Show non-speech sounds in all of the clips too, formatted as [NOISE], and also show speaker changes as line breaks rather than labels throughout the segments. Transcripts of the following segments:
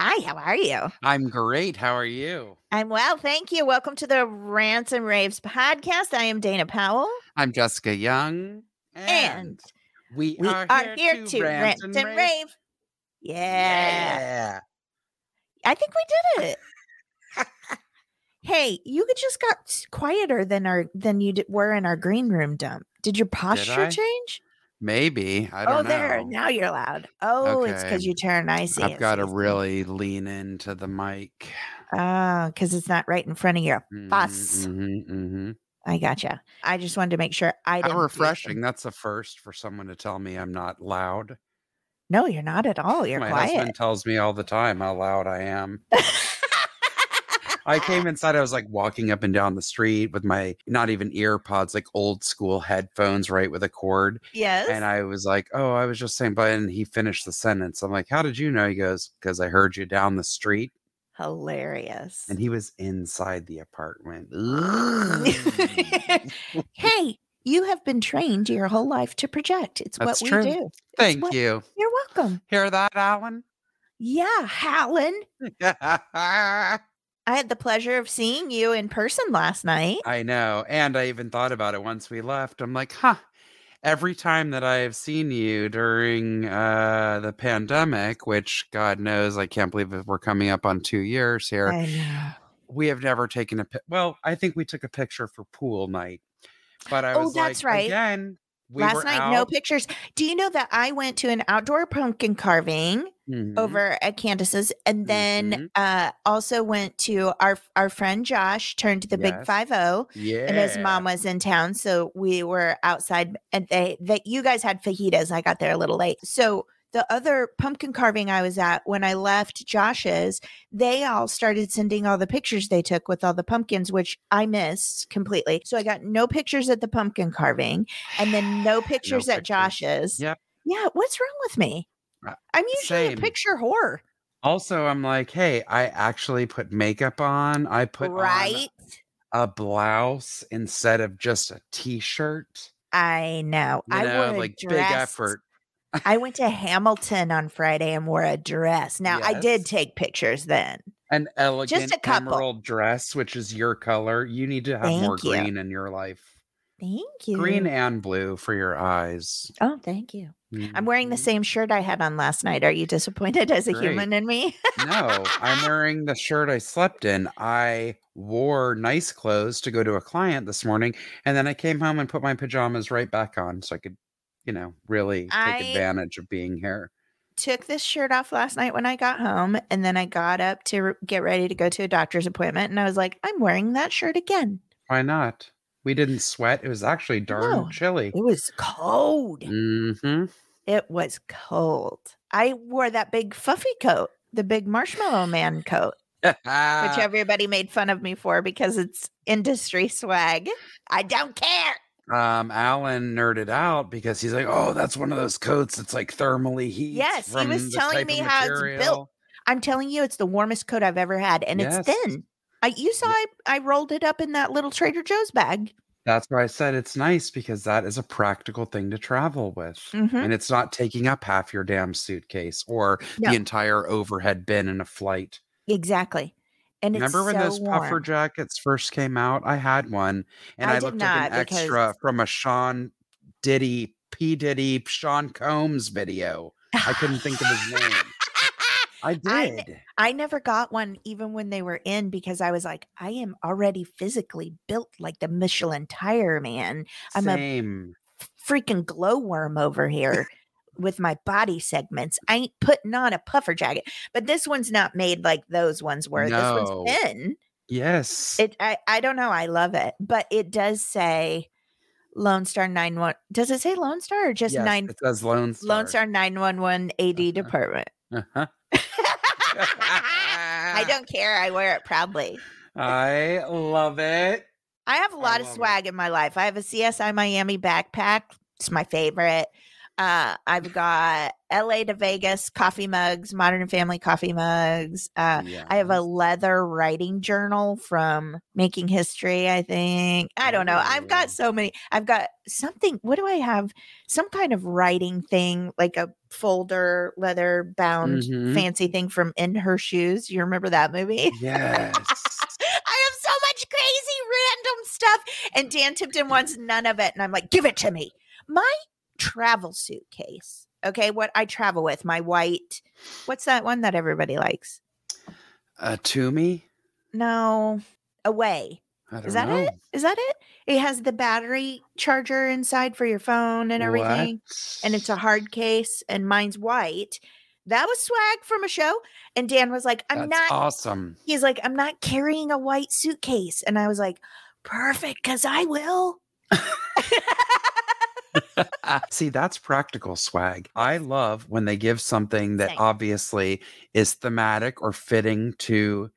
Hi, how are you?
I'm great. How are you?
I'm well, thank you. Welcome to the Rants and Raves podcast. I am Dana Powell,
I'm Jessica Young.
and
we,
we
are,
are here to rant and
rave.
rave. Yeah.
Yeah.
I think we did it. hey, you just got quieter than our than you d- were in our green room dump. Did your posture
I?
change?
Maybe. I don't
oh,
know.
there. Now you're loud. Oh, it's because you turn. I see.
I've got to
see.
really lean into the mic.
Oh, because it's not right in front of your face.
Mm-hmm, mm-hmm.
I gotcha. I just wanted to make sure I didn't.
How refreshing. That's a first for someone to tell me I'm not loud.
No, you're not at all. You're
My
quiet.
husband tells me all the time how loud I am. [LAUGHS] I came inside, I was like walking up and down the street with my not even ear pods, like old school headphones, right with a cord.
yes.
And I was like, Oh, I was just saying, but and he finished the sentence. I'm like, How did you know? He goes, Because I heard you down the street.
Hilarious.
And he was inside the apartment. [LAUGHS] [LAUGHS]
hey, you have been trained your whole life to project. It's
That's
what
true.
we do.
Thank
what-
you.
You're welcome.
Hear that, Alan?
Yeah, Howlin. [LAUGHS]
I
had the pleasure of seeing you in person last night.
I know. And I even thought about it once we left. I'm like, huh. Every time that I have seen you during uh, the pandemic, which God knows, I can't believe we're coming up on two years here.
I know.
we have never taken a pi- well i think we took a picture for pool night but i
Oh,
was
that's
like
right.
again we
Last night, no pictures. Do you know that I went to an outdoor pumpkin carving
Mhm.
over at Candace's, and then
Mhm.
uh, also went to our our friend Josh turned to the Big
Yes.
Five O,
yeah
and his mom was in town, so we were outside. And they that you guys had fajitas. I got there a little late, so. The other pumpkin carving I was at when I left Josh's, they all started sending all the pictures they took with all the pumpkins, which I missed completely. So I got no pictures at the pumpkin carving and then no [SIGHS] pictures at
pictures.
Josh's.
Yep.
Yeah. What's wrong with me?
Uh,
I'm usually
same.
a picture whore.
also i'm like hey i actually put makeup on i put
right?
on a blouse instead of just a t-shirt
I know.
you
I
know
wore a
like big effort
I [LAUGHS] went to Hamilton on Friday and wore a dress. Now I did take pictures then.
an elegant just
a couple.
emerald dress which is your color you need to have more
Thank you.
green in your life
Thank you.
green and blue for your eyes
Oh, thank you. I'm wearing the
Mhm.
same shirt I had on last night. Are you disappointed as a
Great.
human in me?
no, I'm [LAUGHS] wearing the shirt I slept in. I wore nice clothes to go to a client this morning, and then I came home and put my pajamas right back on so I could, you know, really take
I-
advantage of being here.
Took this shirt off last night when I got home, and then I got up to get ready to go to a doctor's appointment, and I was like, I'm wearing that shirt again.
Why not? We didn't sweat. It was actually darn
No,
chilly.
It was cold.
Mm-hmm.
It was cold. I wore that big fluffy coat, the big marshmallow man coat, which [LAUGHS] everybody made fun of me for because it's industry swag. I don't care.
um, Alan nerded out because he's like, "Oh, that's one of those coats that's like thermally heat."
Yes, he was telling me how it's built. I'm telling you, it's the warmest coat I've ever had, and
Yes.
it's thin. I, you saw. I, I rolled it up in that little Trader Joe's bag.
That's why I said it's nice because that is a practical thing to travel with.
Mhm.
And it's not taking up half your damn suitcase or
No.
the entire overhead bin in a flight.
Exactly. And it's
Remember when
so
those puffer
warm.
jackets first came out? I had one and
I
I, looked like an
not because-
extra from a Sean Diddy, P. Diddy, Sean Combs video. I couldn't think of his [LAUGHS] name. I
I
did.
I never got one even when they were in because I was like, I am already physically built like the Michelin tire man. I'm a
Same.
freaking glowworm over here with my body segments. I ain't putting on a puffer jacket, but this one's not made like those ones were. This one's thin.
Yes.
It I, I don't know. I love it, but it does say Lone Star nine one. Does it say Lone Star or just
yes,
nine
It says Lone Star.
Lone Star nine one one AD department?
Uh-huh.
I don't care. I wear it proudly.
I love it.
I have a lot of
love it.
swag in my life. I have a CSI Miami backpack. It's my favorite. Uh, I've got LA to Vegas coffee mugs, Modern Family coffee mugs. Uh, I have a leather writing journal from Making History, I think. I don't know. I've got so many. I've got something. What do I have? Some kind of writing thing, like a folder, leather bound,
Mhm.
fancy thing from In Her Shoes. You remember that movie?
Yes. [LAUGHS]
I have so much crazy random stuff. And Dan Tipton wants none of it. And I'm like, give it to me. My travel suitcase. Okay. What I travel with, my white, what's that one that everybody likes?
uh, to me,
No, away. Is that
know.
it? Is that it? It has the battery charger inside for your phone and everything. And it's a hard case. And mine's white. That was swag from a show. And Dan was like, I'm
That's
not
awesome.
he's like, I'm not carrying a white suitcase. And I was like, perfect, because I will. [LAUGHS] [LAUGHS] [LAUGHS]
See, that's practical swag. I love when they give something that
Same.
obviously is thematic or fitting to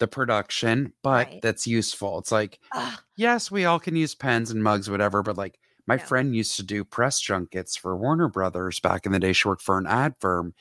the production, but
Right.
that's useful. It's like,
Ugh,
yes, we all can use pens and mugs, whatever, but like my
No.
friend used to do press junkets for Warner Brothers back in the day. She worked for an ad firm.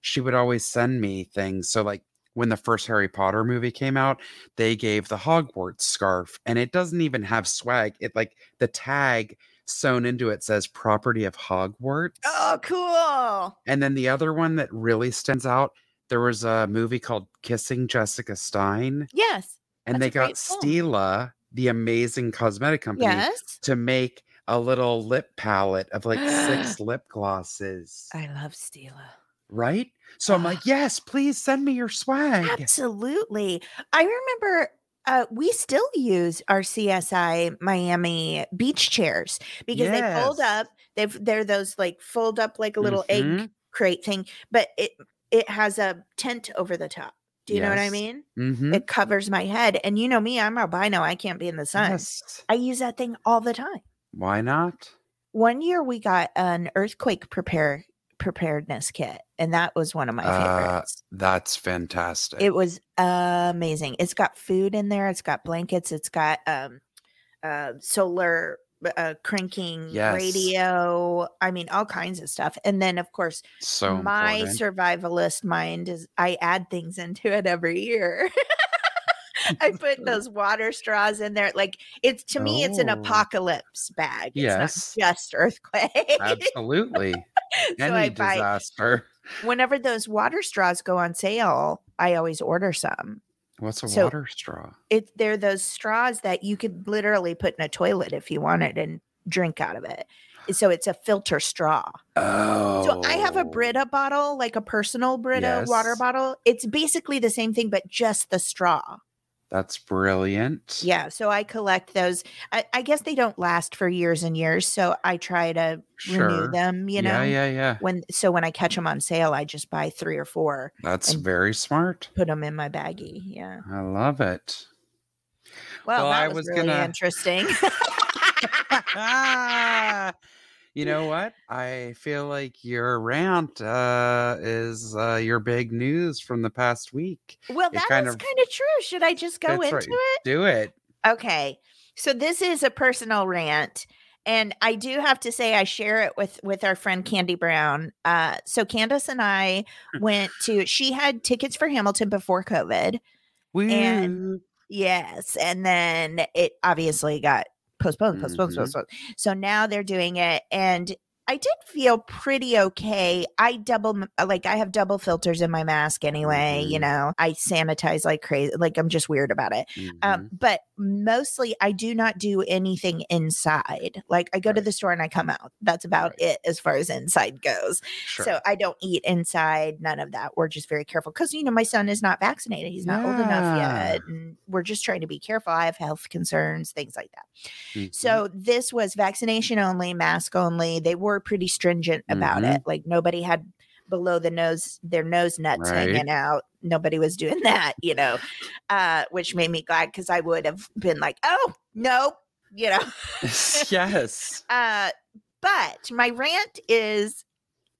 She would always send me things. So, like, when the first Harry Potter movie came out, they gave the Hogwarts scarf, and it doesn't even have swag. It like the tag sewn into it says property of Hogwarts.
oh, cool.
And then the other one that really stands out, there was a movie called Kissing Jessica Stein,
Yes.
and they got. Stila, the amazing cosmetic company,
Yes.
to make a little lip palette of like six [GASPS] lip glosses.
I love Stila.
Right? So I'm like, [GASPS] yes, please send me your swag.
Absolutely. I remember uh, we still use our CSI Miami beach chairs because they fold up. They've they're those like fold up like a little egg
Mhm.
crate thing, but it it has a tent over the top. Do you know what I
Yes.
mean?
Mhm.
It covers my head. And you know me, I'm albino. I can't be in the sun.
Yes.
I use that thing all the time.
Why not?
One year we got an earthquake prepare preparedness kit, and that was one of my
Uh,
favorites.
That's fantastic.
it was amazing. It's got food in there. It's got blankets. It's got um, uh, solar uh, cranking
Yes.
radio. I mean, all kinds of stuff. And then, of course,
so
my
important.
survivalist mind is I add things into it every year. [LAUGHS] I put [LAUGHS] those water straws in there. Like it's to me, it's an
Oh.
apocalypse bag. It's
Yes.
not just earthquake.
Absolutely. [LAUGHS]
so
Any
I buy
disaster.
Whenever those water straws go on sale, I always order some.
What's a
So-
water straw?
It they're those straws that you could literally put in a toilet if you wanted and drink out of it. So it's a filter straw.
Oh.
So I have a Brita oh. bottle, like a personal Brita water bottle. It's basically the same thing, but just the straw.
That's brilliant.
Yeah. So I collect those. I, I guess they don't last for years and years. So I try to renew them, you know.
yeah, yeah, yeah.
When so when I catch them on sale, I just buy three or four,
That's very smart.
put them in my baggie. Yeah.
I love it.
Well,
Well,
that
I
was,
was
really
gonna-
interesting. [LAUGHS] [LAUGHS] [LAUGHS]
you know what? I feel like your rant uh, is uh, your big news from the past week.
well,
It
that is
kind of-
kind of true. Should I just go into
right.
it?
Do it.
Okay. So this is a personal rant. And I do have to say I share it with with our friend Candy Brown. Uh so Candace and I [LAUGHS] went to she had tickets for Hamilton before COVID. And- Yes. And then it obviously got postponed, postponed,
Mhm.
postponed. So now they're doing it. And I did feel pretty okay. I double, uh, like, I have double filters in my mask anyway. You
Mhm.
know, I sanitize like crazy. Like, I'm just weird about it. Um,
Mhm.
but mostly I do not do anything inside. Like, I go to the store and I come out. That's about
Right.
it as far as inside goes.
sure.
So I don't eat inside, none of that. We're just very careful because, you know, my son is not vaccinated. He's not old enough yet. And we're just trying to be careful. I have health concerns, things like that.
Mhm.
So this was vaccination only, mask only. They were pretty stringent about
Mhm.
it. Like nobody had below the nose, their nose nuts
Right.
hanging out. Nobody was doing that, you know, uh, which made me glad because I would have been like, oh, nope, you know. [LAUGHS] [LAUGHS]
yes.
Uh, but my rant is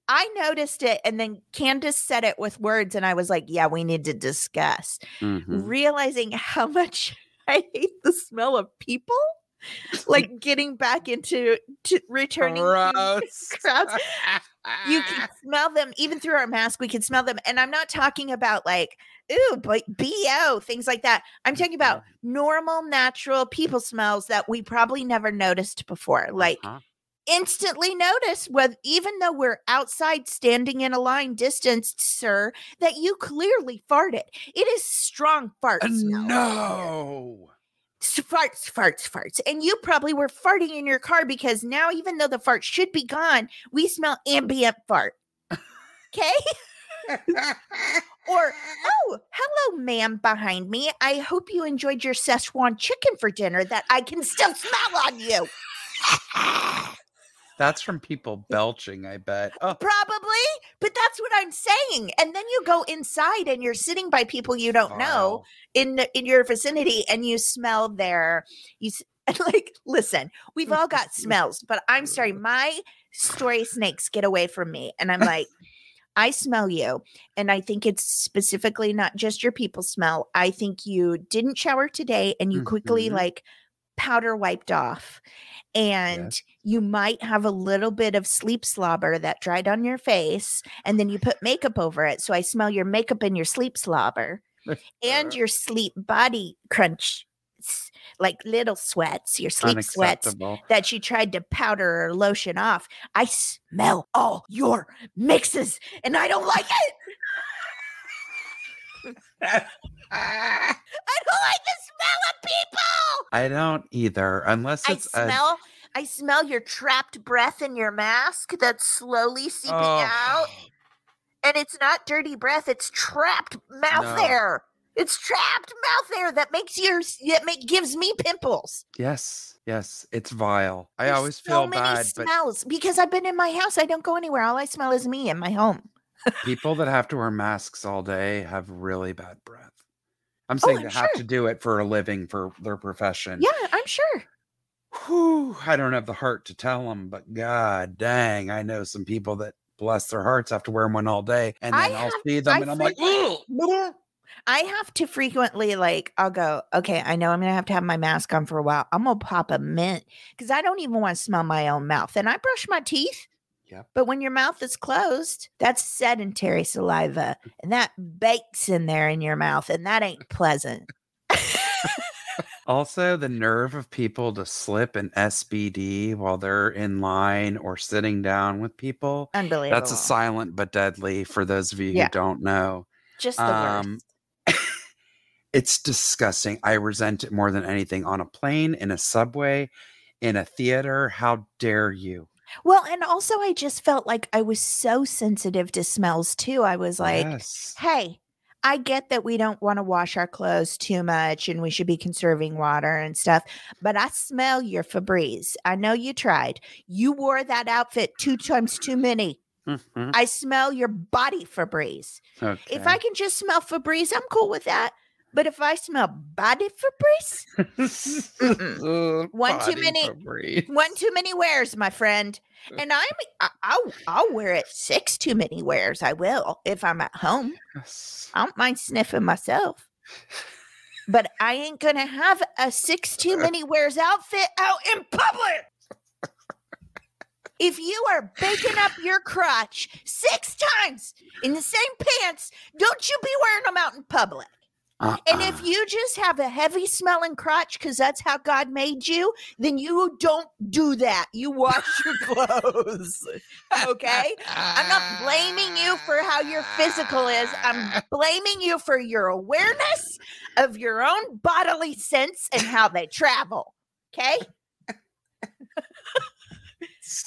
I noticed it, and then Candace said it with words, and I was like, "Yeah, we need to discuss."
Mhm.
Realizing how [LAUGHS] much I hate the smell of people, like getting back into to returning crowds. You can smell them even through our mask. We can smell them, and I'm not talking about like ooh, but bo things like that. I'm talking about normal, natural people smells that we probably never noticed before, like
Uh-huh.
instantly notice with even though we're outside standing in a line distanced, sir, that you clearly farted. It is strong fart
Uh,
smell.
no.
Farts, farts, farts. And you probably were farting in your car because now, even though the fart should be gone, we smell ambient fart. Okay? Or, oh, hello, ma'am behind me. I hope you enjoyed your Szechuan chicken for dinner that I can still smell on you.
That's from people belching, I bet. Oh,
Probably, but that's what I'm saying. And then you go inside and you're sitting by people you don't know in in your vicinity, and you smell their you [LAUGHS] like. Listen, we've all got smells, but I'm sorry, [LAUGHS] my story snakes get away from me, and I'm like. I smell you. And I think it's specifically not just your people smell. I think you didn't shower today and you quickly
Mhm.
like powder wiped off. And you might have a little bit of sleep slobber that dried on your face. And then you put makeup over it. So I smell your makeup and your sleep slobber [LAUGHS] and uh-huh. your sleep body crunch, like little sweats, your sleep sweats that you tried to powder or lotion off. I smell all your mixes and I don't like it. [LAUGHS] [LAUGHS] I don't like the smell of people.
I don't either, unless it's a
smell I smell your trapped breath in your mask that's slowly seeping
Oh,
out. And it's not dirty breath, it's trapped mouth
No.
air. It's trapped mouth air that makes your that make gives me pimples.
Yes, yes, it's vile. I
There's
always
so
feel
many
bad, but
smells because I've been in my house. I don't go anywhere. All I smell is me in my home.
people that have to wear [LAUGHS] masks all day have really bad breath. I'm oh, saying
Oh, I'm
they have to do it for a living for their profession.
Yeah, I'm sure.
Whew, I don't have the heart to tell them, but god dang, I know some people that bless their hearts have to wear one all day, and
I
then I'll see them
I
and I'm like, "Ugh."
I have to frequently like I'll go, okay, I know I'm gonna have to have my mask on for a while. I'm gonna pop a mint because I don't even want to smell my own mouth. And I brush my teeth.
Yep.
But when your mouth is closed, that's sedentary saliva and that bakes in there in your mouth, and that ain't pleasant. [LAUGHS]
Also, the nerve of people to slip an SBD while they're in line or sitting down with people.
Unbelievable.
That's a silent but deadly for those of you
Yeah.
who don't know.
Just the
um,
worst. [LAUGHS]
It's disgusting. I resent it more than anything on a plane, in a subway, in a theater. How dare you?
Well, and also I just felt like I was so sensitive to smells too. I was like,
yes.
hey, I get that we don't want to wash our clothes too much and we should be conserving water and stuff, but I smell your Febreze. I know you tried. You wore that outfit two times too many.
Mhm.
I smell your body Febreze.
Okay.
If I can just smell Febreze, I'm cool with that. But if I smell body Febreze, [LAUGHS] One too many- one too many wears, my friend. And I'm I, I'll I'll wear it six too many wears. I will if I'm at home. I don't mind sniffing myself. But I ain't gonna have a six too [LAUGHS] many wears outfit out in public. If you are baking up your crotch six times in the same pants, don't you be wearing them out in public. And if
Uh-uh.
you just have a heavy smelling crotch because that's how God made you, then you don't do that. You wash your [LAUGHS] clothes. Okay? I'm not blaming you for how your physical is. I'm blaming you for your awareness of your own bodily sense and how they travel. Okay?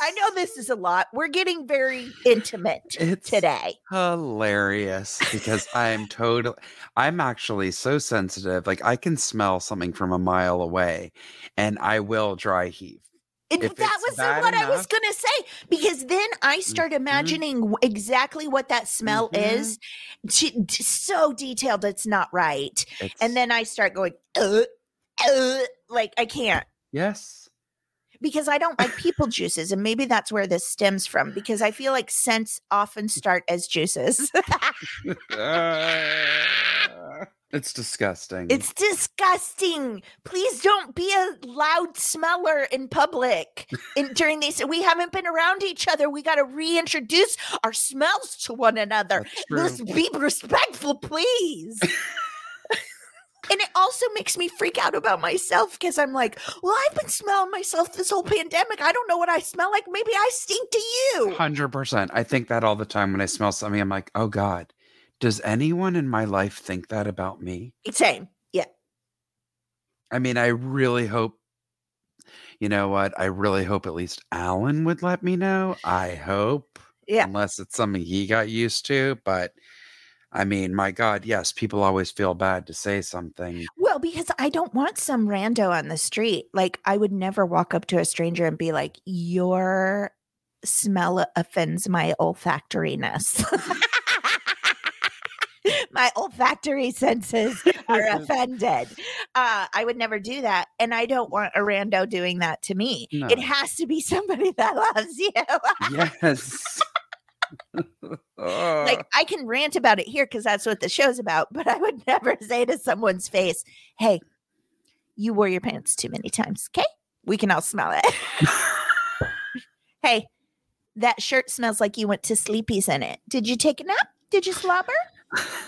I know this is a lot. We're getting very intimate
It's
today.
hilarious because I'm totally I'm actually so sensitive. Like I can smell something from a mile away and I will dry heave.
And
If
that was what I was going to say because then I start
Mhm.
imagining w- exactly what that smell
Mhm.
is. T- t- so detailed, it's not right.
It's,
And then I start going, uh, uh, like I can't.
yes.
Because I don't like people juices, and maybe that's where this stems from. Because I feel like scents often start as juices.
Uh, [LAUGHS] it's disgusting.
it's disgusting. Please don't be a loud smeller in public. In, during these, we haven't been around each other. We got to reintroduce our smells to one another. Let's be respectful, please. [LAUGHS] and it also makes me freak out about myself because I'm like, well, I've been smelling myself this whole pandemic. I don't know what I smell like. Maybe I stink to you.
Hundred percent. I think that all the time when I smell something. I'm like, oh God, does anyone in my life think that about me?
Same. Yeah.
I mean, I really hope. You know what? I really hope at least Alan would let me know. I hope,
Yeah.
unless it's something he got used to. But I mean, my God, yes, people always feel bad to say something.
Well, because I don't want some rando on the street. Like, I would never walk up to a stranger and be like, Your smell offends my olfactoryness. [LAUGHS] [LAUGHS] my olfactory senses are [LAUGHS] offended. Uh, I would never do that. And I don't want a rando doing that to me.
No.
It has to be somebody that loves you.
yes.
Like [LAUGHS] I can rant about it here because that's what the show's about, but I would [LAUGHS] never say to someone's face, "Hey, you wore your pants too many times." Okay, we can all smell it. [LAUGHS] hey, that shirt smells like you went to Sleepy's in it. Did you take a nap? Did you slobber?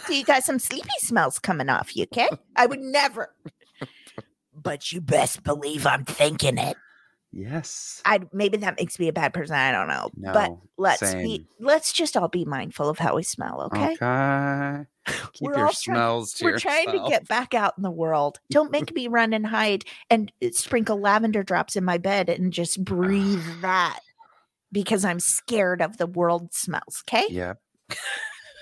So you got some sleepy smells coming off you. Okay, I would never. But you best believe I'm thinking it.
Yes.
I maybe that makes me a bad person. I don't know,
No.
but let's be let's just all be mindful of how we smell. Okay.
Okay. [LAUGHS] Keep
We're
your
all
smells to
We're trying to get back out in the world. [LAUGHS] Don't make me run and hide and uh, sprinkle lavender drops in my bed and just breathe [SIGHS] that because I'm scared of the world smells. Okay.
Yep. [LAUGHS]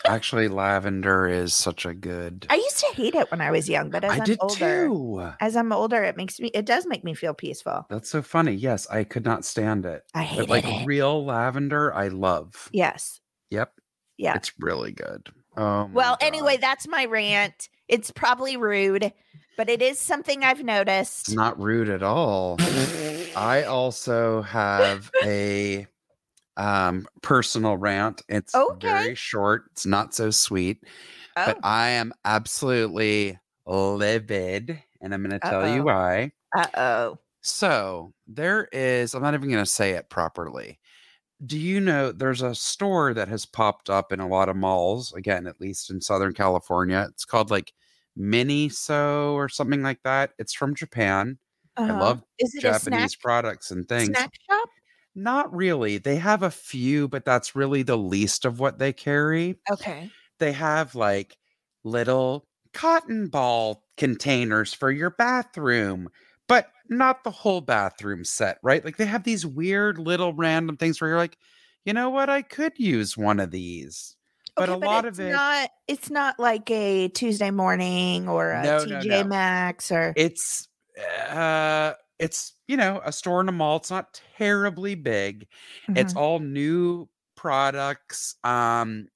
Actually, lavender is such a good.
I used to hate it when I was young, but as
I
am
did
older,
too.
as I'm older, it makes me it does make me feel peaceful.
That's so funny. Yes, I could not stand it.
I
But
hated
like
it.
real lavender, I love.
yes.
Yep.
Yeah.
It's really good. Oh.
Well, anyway, that's my rant. It's probably rude, but it is something I've noticed.
it's not rude at all. I also have a um personal rant. It's
Okay.
very short. It's not so sweet,
oh,
but I am absolutely livid, and I'm going to tell you why.
uh oh.
So there is, I'm not even going to say it properly. Do you know there's a store that has popped up in a lot of malls, again, at least in Southern California? It's called like Miniso or something like that. It's from Japan. I love
Uh-huh. Is it a snack,
Japanese products and things.
snack shop?
Not really. They have a few, but that's really the least of what they carry.
Okay.
They have like little cotton ball containers for your bathroom, but not the whole bathroom set, right? Like they have these weird little random things where you're like, you know what? I could use one of these. But
Okay,
a lot of it,
not it's not like a Tuesday morning or a
No, no,
TJ
no.
Maxx or
it's uh it's you know a store in a mall it's not terribly big it's
Mhm.
all new products um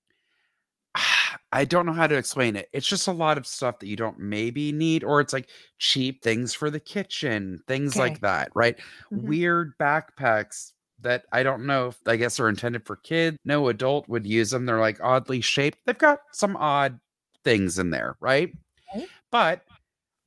[SIGHS] i don't know how to explain it it's just a lot of stuff that you don't maybe need or it's like cheap things for the kitchen things
Okay.
like that right
Mhm.
weird backpacks that i don't know if i guess are intended for kids no adult would use them they're like oddly shaped they've got some odd things in there right
Okay.
but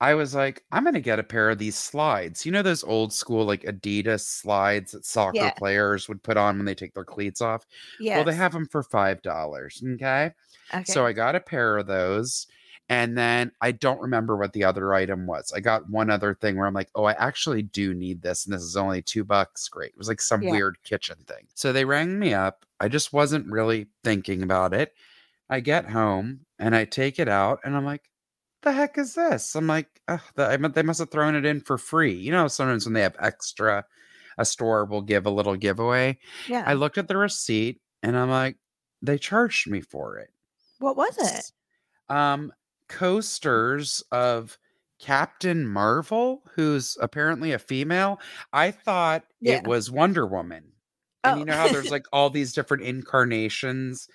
I was like, I'm gonna get a pair of these slides. You know those old school like Adidas slides that soccer
Yeah.
players would put on when they take their cleats off.
Yeah.
Well, they have them for five dollars. Okay.
okay.
So I got a pair of those. And then I don't remember what the other item was. I got one other thing where I'm like, oh, I actually do need this. And this is only two bucks. Great. It was like some
Yeah.
weird kitchen thing. So they rang me up. I just wasn't really thinking about it. I get home and I take it out and I'm like, the heck is this? I'm like, Ugh, the, I meant they must have thrown it in for free. You know, sometimes when they have extra, a store will give a little giveaway.
yeah.
I looked at the receipt and I'm like, they charged me for it
what was it?
um coasters of Captain Marvel, who's apparently a female. I thought
Yeah.
it was Wonder Woman. And
Oh.
you know how there's [LAUGHS] like all these different incarnations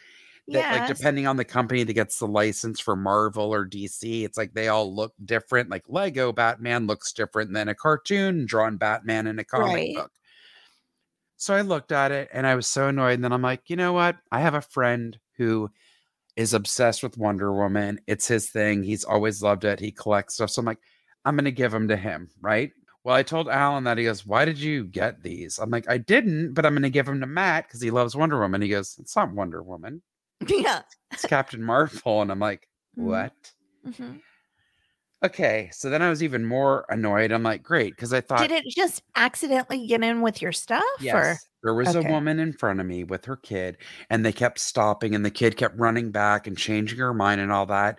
that like depending on the company that gets the license for Marvel or DC, it's like they all look different. Like Lego Batman looks different than a cartoon drawn Batman in a comic
Right.
book. So I looked at it and I was so annoyed. And then I'm like, you know what? I have a friend who is obsessed with Wonder Woman. It's his thing. He's always loved it. He collects stuff. So I'm like, I'm going to give them to him. Right. Well, I told Alan that he goes, Why did you get these? I'm like, I didn't, but I'm going to give them to Matt because he loves Wonder Woman. He goes, It's not Wonder Woman. [LAUGHS]
Yeah.
It's Captain Marvel. And I'm like,
Mhm.
What?
Mhm.
Okay. So then I was even more annoyed. I'm like, Great. Because I thought,
Did it just accidentally get in with your stuff? Or
Yes. There was
Okay.
a woman in front of me with her kid, and they kept stopping, and the kid kept running back and changing her mind and all that.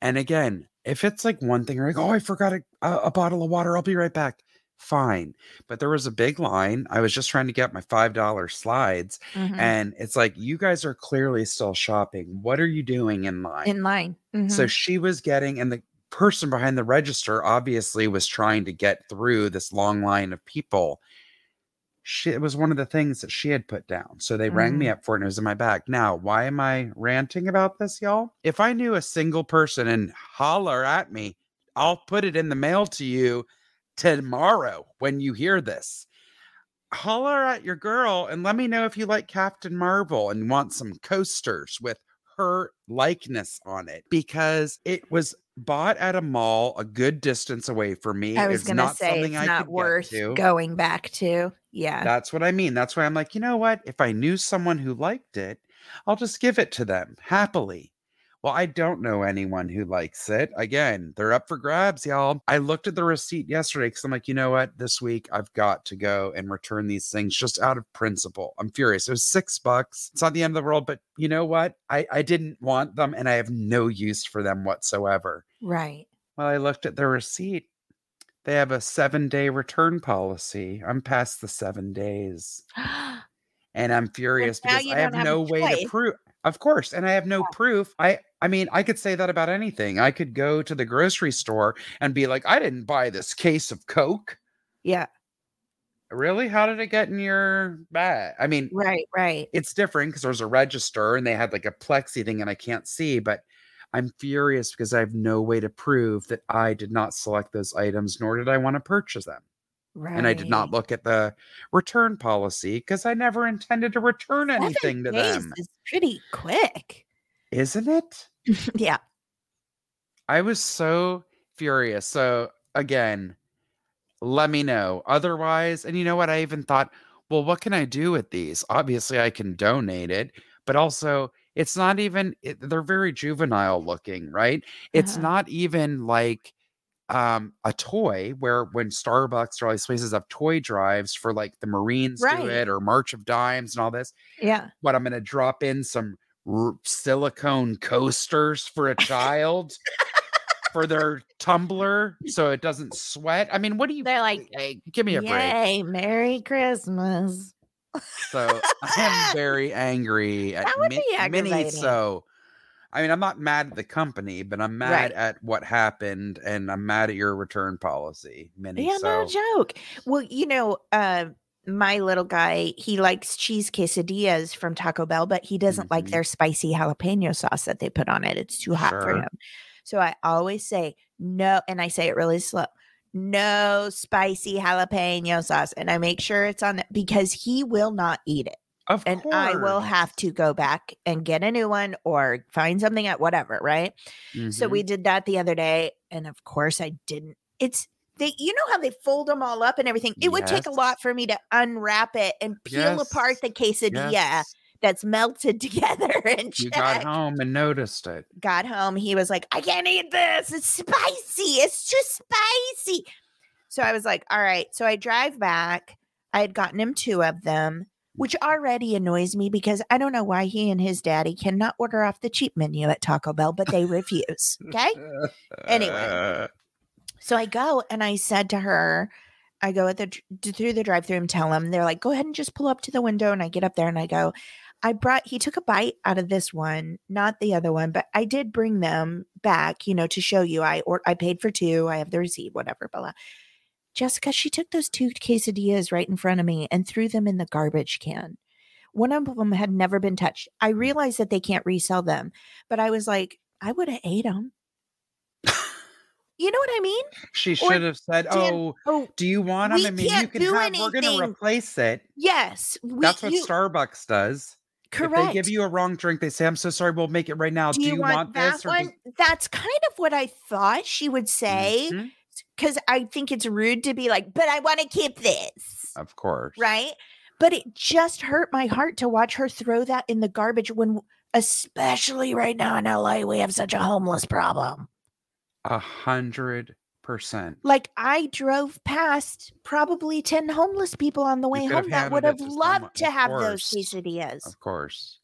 And again, if it's like one thing, you're like, oh, I forgot a, a bottle of water, I'll be right back. Fine. But there was a big line. I was just trying to get my $5 slides,
Mhm.
and it's like, you guys are clearly still shopping. What are you doing in line?
in line.
So
Mhm.
she was getting, and the person behind the register obviously was trying to get through this long line of people. She, it was one of the things that she had put down. So they rang me
Mm.
up for it and it was in my bag. Now, why am I ranting about this, y'all? If I knew a single person and holler at me, I'll put it in the mail to you tomorrow when you hear this. Holler at your girl and let me know if you like Captain Marvel and want some coasters with her likeness on it because it was bought at a mall a good distance away from me.
I was going to
not
say
something
it's
I
not worth
to.
going back to. Yeah.
That's what I mean. That's why I'm like, you know what? If I knew someone who liked it, I'll just give it to them happily. Well, I don't know anyone who likes it. Again, they're up for grabs, y'all. I looked at the receipt yesterday because I'm like, you know what? This week I've got to go and return these things just out of principle. I'm furious. It was six bucks. It's not the end of the world, but you know what? I, I didn't want them and I have no use for them whatsoever.
right.
Well, I looked at the receipt. They have a seven day return policy. I'm past the seven days [GASPS] and I'm furious
now
because I have
have
no way to prove. Of course, and I have no proof. I I mean, I could say that about anything. I could go to the grocery store and be like, I didn't buy this case of Coke.
yeah.
Really? How did it get in your bag? I mean,
Right. Right.
it's different because there's a register and they had like a plexi thing and I can't see, but I'm furious because I have no way to prove that I did not select those items, nor did I want to purchase them.
Right.
And I did not look at the return policy because I never intended to return
Seven
anything to
days
them.
Is pretty quick.
Isn't it? [LAUGHS]
yeah.
I was so furious. So again, let me know. Otherwise, and you know what? I even thought, well, what can I do with these? Obviously, I can donate it, but also it's not even it, they're very juvenile looking, right? It's
Uh-huh.
not even like um a toy where when Starbucks or all these places have toy drives for like the Marines do it or March of Dimes and all this.
Yeah.
What I'm going to drop in some r- silicone coasters for a child for their tumbler so it doesn't sweat. I mean, what do you?
They're like,
hey, give me a break.
Yay, Merry Christmas.
So [LAUGHS] I am very angry at
That would
Mi-
be aggravating.
So I mean, I'm not mad at the company, but I'm mad
Right.
at what happened, and I'm mad at your return policy, Minnie.
Yeah,
so
no joke. Well, you know, uh, my little guy, he likes cheese quesadillas from Taco Bell, but he doesn't like
Mhm.
their spicy jalapeno sauce that they put on it. It's too hot for him. So I always say no, and I say it really slow. No spicy jalapeno sauce, and I make sure it's on it because he will not eat it,
of
and
course,
I will have to go back and get a new one or find something at whatever, right? So
Mhm.
we did that the other day, and of course I didn't. It's they, you know how they fold them all up and everything. It would take a lot for me to unwrap it and peel apart the quesadilla
Yes.
that's melted [LAUGHS] together and
You got home and noticed it.
Got home, he was like, "I can't eat this. It's spicy. It's just spicy." So I was like, "All right." So I drive back. I had gotten him two of them. Which already annoys me because I don't know why he and his daddy cannot order off the cheap menu at Taco Bell, but they refuse. Okay. Anyway. [LAUGHS] So I go and I said to her, I go at the through the drive through and tell them they're like, go ahead and just pull up to the window. And I get up there and I go, I brought. He took a bite out of this one, not the other one, but I did bring them back, you know, to show you. I or I paid for two. I have the receipt, whatever. Blah. blah. Jessica, she took those two quesadillas right in front of me and threw them in the garbage can. One of them had never been touched. I realized that they can't resell them, but I was like, I would have ate them. You know what I mean?
She
Or
should have said, "Oh,
Oh,
do you want them? I mean, you can
do
have. We're going to replace it.
yes. We,
That's what
you,
Starbucks does.
correct.
If they give you a wrong drink, they say, "I'm so sorry. We'll make it right now.
do you, want, that
this?" or
one? That's kind of what I thought she would say
Mhm.
Because I think it's rude to be like, but I want to keep this.
Of course,
right? But it just hurt my heart to watch her throw that in the garbage when, especially right now in LA, we have such a homeless problem.
A hundred percent.
Like I drove past probably 10 homeless people on the way home that would have loved to have those quesadillas.
Of course.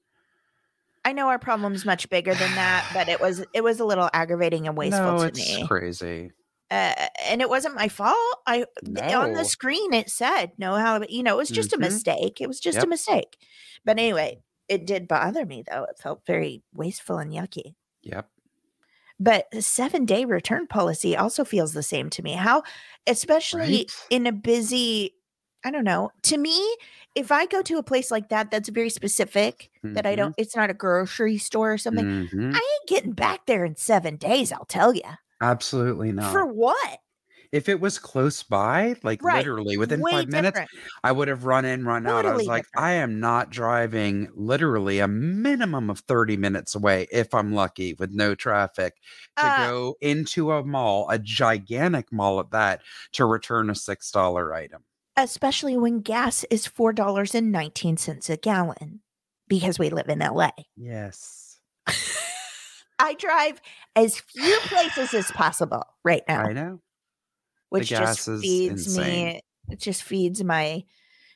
I know our problem's much bigger than that, but it was it was a little aggravating and wasteful
no,
to
it's
me.
crazy.
Uh, and it wasn't my fault. I th- on the screen it said no how you know it was just
Mhm.
a mistake. It was just a mistake. But anyway, it did bother me though. It felt very wasteful and yucky.
Yep.
But the seven day return policy also feels the same to me. How, especially
Right?
in a busy, I don't know. To me, if I go to a place like that, that's very specific. That I don't. It's not a grocery store or something.
Mhm.
I ain't getting back there in seven days. I'll tell you.
Absolutely not.
For what?
if it was close by, like
Right.
literally within
Way
five minutes,
different.
I would have run in, run out. I was
Totally
like,
different.
I am not driving literally a minimum of 30 minutes away, if I'm lucky, with no traffic, to
Uh,
go into a mall, a gigantic mall at that, to return a $6 item.
especially when gas is four dollars and nineteen cents a gallon, because we live in LA.
Yes. [LAUGHS]
I drive as few places as possible right now.
I know.
which just feeds
insane.
me it just feeds my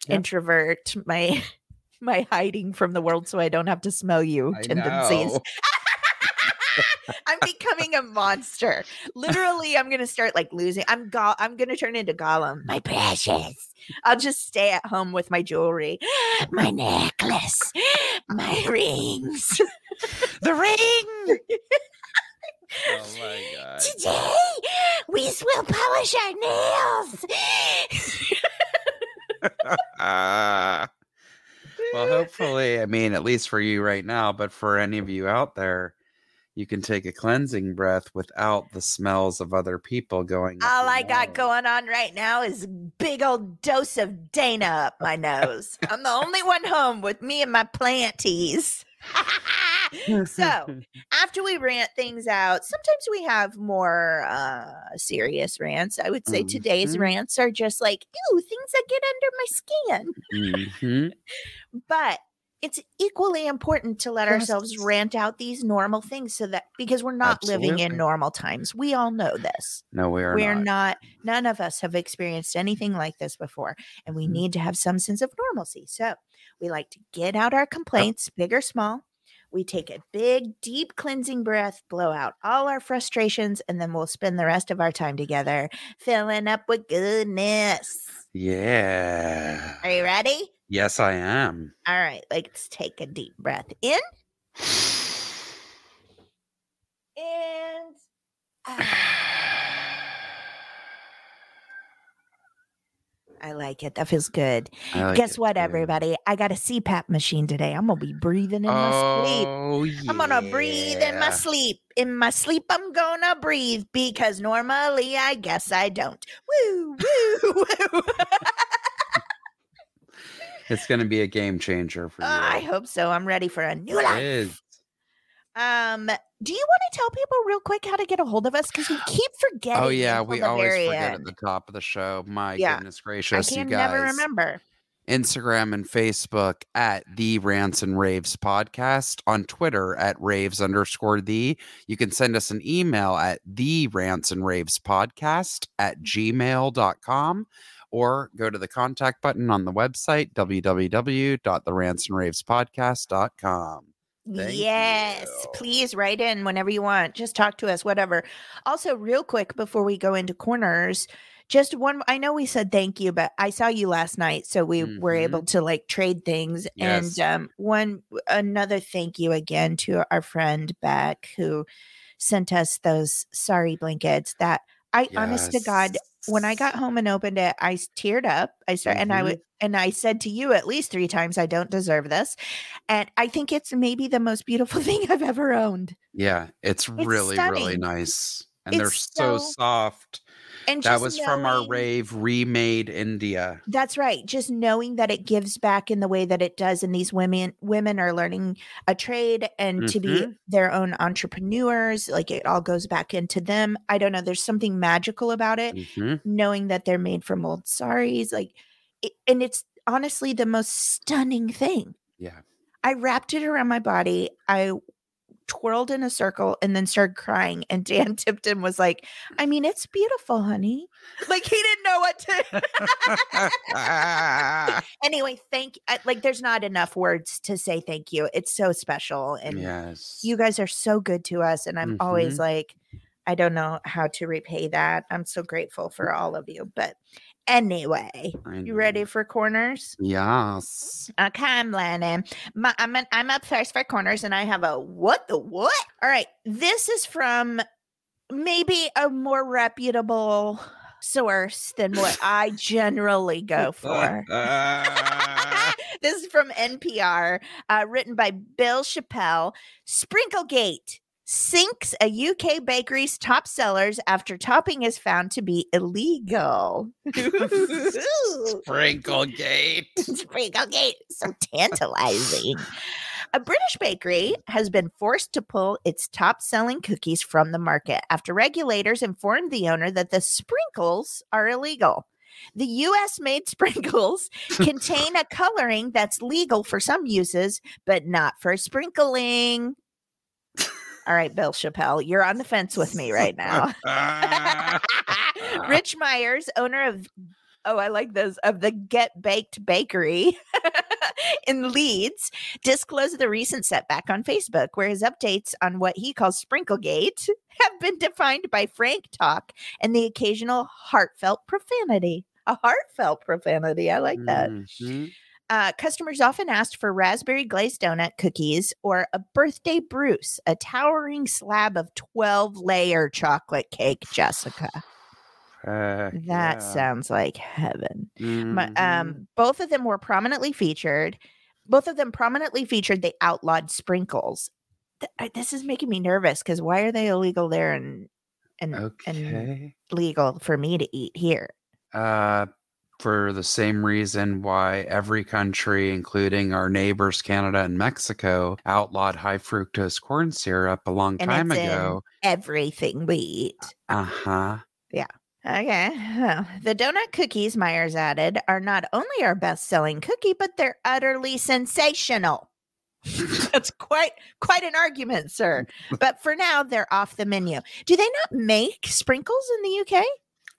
Yep.
introvert my [LAUGHS] my hiding from the world so i don't have to smell you
I
tendencies. [LAUGHS] [LAUGHS] i'm becoming a monster literally i'm gonna start like losing i'm go- i'm gonna turn into gollum my precious i'll just stay at home with my jewelry [GASPS] my necklace [GASPS] my rings
The ring. [LAUGHS] oh my god.
today we will polish our nails
Ah. [LAUGHS] well, hopefully, I mean, at least for you right now, but for any of you out there, you can take a cleansing breath without the smells of other people going.
All I got going on right now is a big old dose of Dana up my nose. I'm the only [LAUGHS] one home with me and my planties. [LAUGHS] so [LAUGHS] after we rant things out, sometimes we have more uh serious rants. I would say today's
Mhm.
rants are just like, ew, things that get under my skin.
Mhm.
But it's equally important to let ourselves rant out these normal things so that because we're not living in normal times. We all know this.
No, we are
we're
not.
not. none of us have experienced anything like this before and we
Mhm.
need to have some sense of normalcy so we like to get out our complaints big or small we take a big deep cleansing breath blow out all our frustrations and then we'll spend the rest of our time together filling up with goodness
Yeah.
are you ready
Yes, I am.
all right let's take a deep breath in and out. [SIGHS] I like it. That feels good.
Like
Guess what,
too.
everybody? I got a CPAP machine today. I'm gonna be breathing in my sleep.
Oh, yeah.
I'm gonna breathe in my sleep. In my sleep, I'm gonna breathe because normally I guess I don't. Woo, woo, [LAUGHS] woo.
It's going to be a game changer for you.
I hope so. I'm ready for a new
It
life.
is.
Um, do you want to tell people real quick how to get a hold of us? Because we keep forgetting.
Oh yeah, we always forget
end.
at the top of the show. My
Yeah.
goodness
I
gracious, you
can
guys!
never remember.
Instagram and Facebook at the Rants and Raves podcast, on Twitter at raves underscore the. You can send us an email at the Rants and Raves podcast at gmail.com or go to the contact button on the website www.therantsandravespodcast.com. Thank
yes,
you.
please write in whenever you want. Just talk to us, whatever. Also, real quick before we go into corners, just one. I know we said thank you, but I saw you last night, so we were able to like trade things.
Yes.
And um, one another thank you again to our friend Beck who sent us those sari blankets. That I, honest to God, when I got home and opened it, I teared up. I started, and I mm-hmm. would, and I said to you at least three times, "I don't deserve this," and I think it's maybe the most beautiful [LAUGHS] thing I've ever owned.
Yeah, it's, really, really
stunning.
nice. and they're so,
so-
soft.
And
That was from our rave remade India.
That's right. Just knowing that it gives back in the way that it does, and these women women are learning a trade and to be
Mhm.
their own entrepreneurs. Like it all goes back into them. I don't know. There's something magical about it.
Mhm.
Knowing that they're made from old saris, like, it, and it's honestly the most stunning thing.
Yeah.
I wrapped it around my body. I twirled in a circle and then started crying. And Dan [LAUGHS] Tipton was like, I mean, it's beautiful, honey. Like he didn't know what to. [LAUGHS] [LAUGHS] anyway, thank I- like there's not enough words to say thank you. It's so special. And
yes.
you guys are so good to us. And I'm always
Mhm.
like, I don't know how to repay that. I'm so grateful for all of you. But anyway, you ready for corners?
Yes.
Okay, I'm Lennon. My, I'm an, I'm up first for corners, and I have a what the what? All right, this is from maybe a more reputable source than what I generally go for. [LAUGHS] [LAUGHS] this is from NPR, uh, written by Bill Chappell. Sprinklegate sinks a UK bakery's top sellers after topping is found to be illegal. [LAUGHS] [LAUGHS]
Sprinklegate.
Sprinklegate, [LAUGHS] so tantalizing. A British bakery has been forced to pull its top selling cookies from the market after regulators informed the owner that the sprinkles are illegal. The US made sprinkles contain a coloring that's legal for some uses, but not for sprinkling. All right, Bill Chappell, you're on the fence with me right [LAUGHS] now. [LAUGHS] [LAUGHS] Rich Myers, owner of oh, I like those of the Get Baked Bakery in Leeds, disclosed the recent setback on Facebook, where his updates on what he calls Sprinklegate have been defined by frank talk and the occasional heartfelt profanity. A heartfelt profanity. I like that.
Mhm.
Uh, customers often asked for raspberry glazed donut cookies or a birthday Bruce, a towering slab of 12 layer chocolate cake, Jessica. That
yeah.
sounds like heaven. My-
Mhm.
um, both of them were prominently featured. Both of them prominently featured the outlawed sprinkles. Th- I- this is making me nervous because why are they illegal there and and and legal for me to eat here?
Uh, for the same reason why every country, including our neighbors Canada and Mexico, outlawed high fructose corn syrup a long
And
time ago.
Everything we eat.
Uh huh.
Yeah. Okay. The donut cookies, Myers added, are not only our best selling cookie, but they're utterly sensational. [LAUGHS] That's quite quite an argument, sir. But for now, they're off the menu. Do they not make sprinkles in the UK?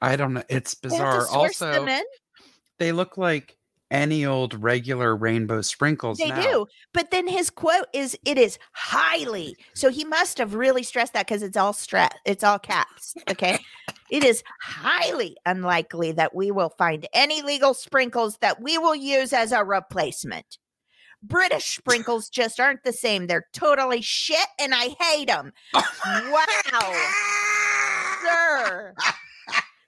I don't know. It's
They have to
bizarre. Also? They look like any old regular rainbow sprinkles.
They
now.
do. But then his quote is it is highly. So he must have really stressed that because it's all stress. It's all caps. Okay. it is highly unlikely that we will find any legal sprinkles that we will use as a replacement. British sprinkles just aren't the same. They're totally shit and I hate them. Wow. Sir. [LAUGHS]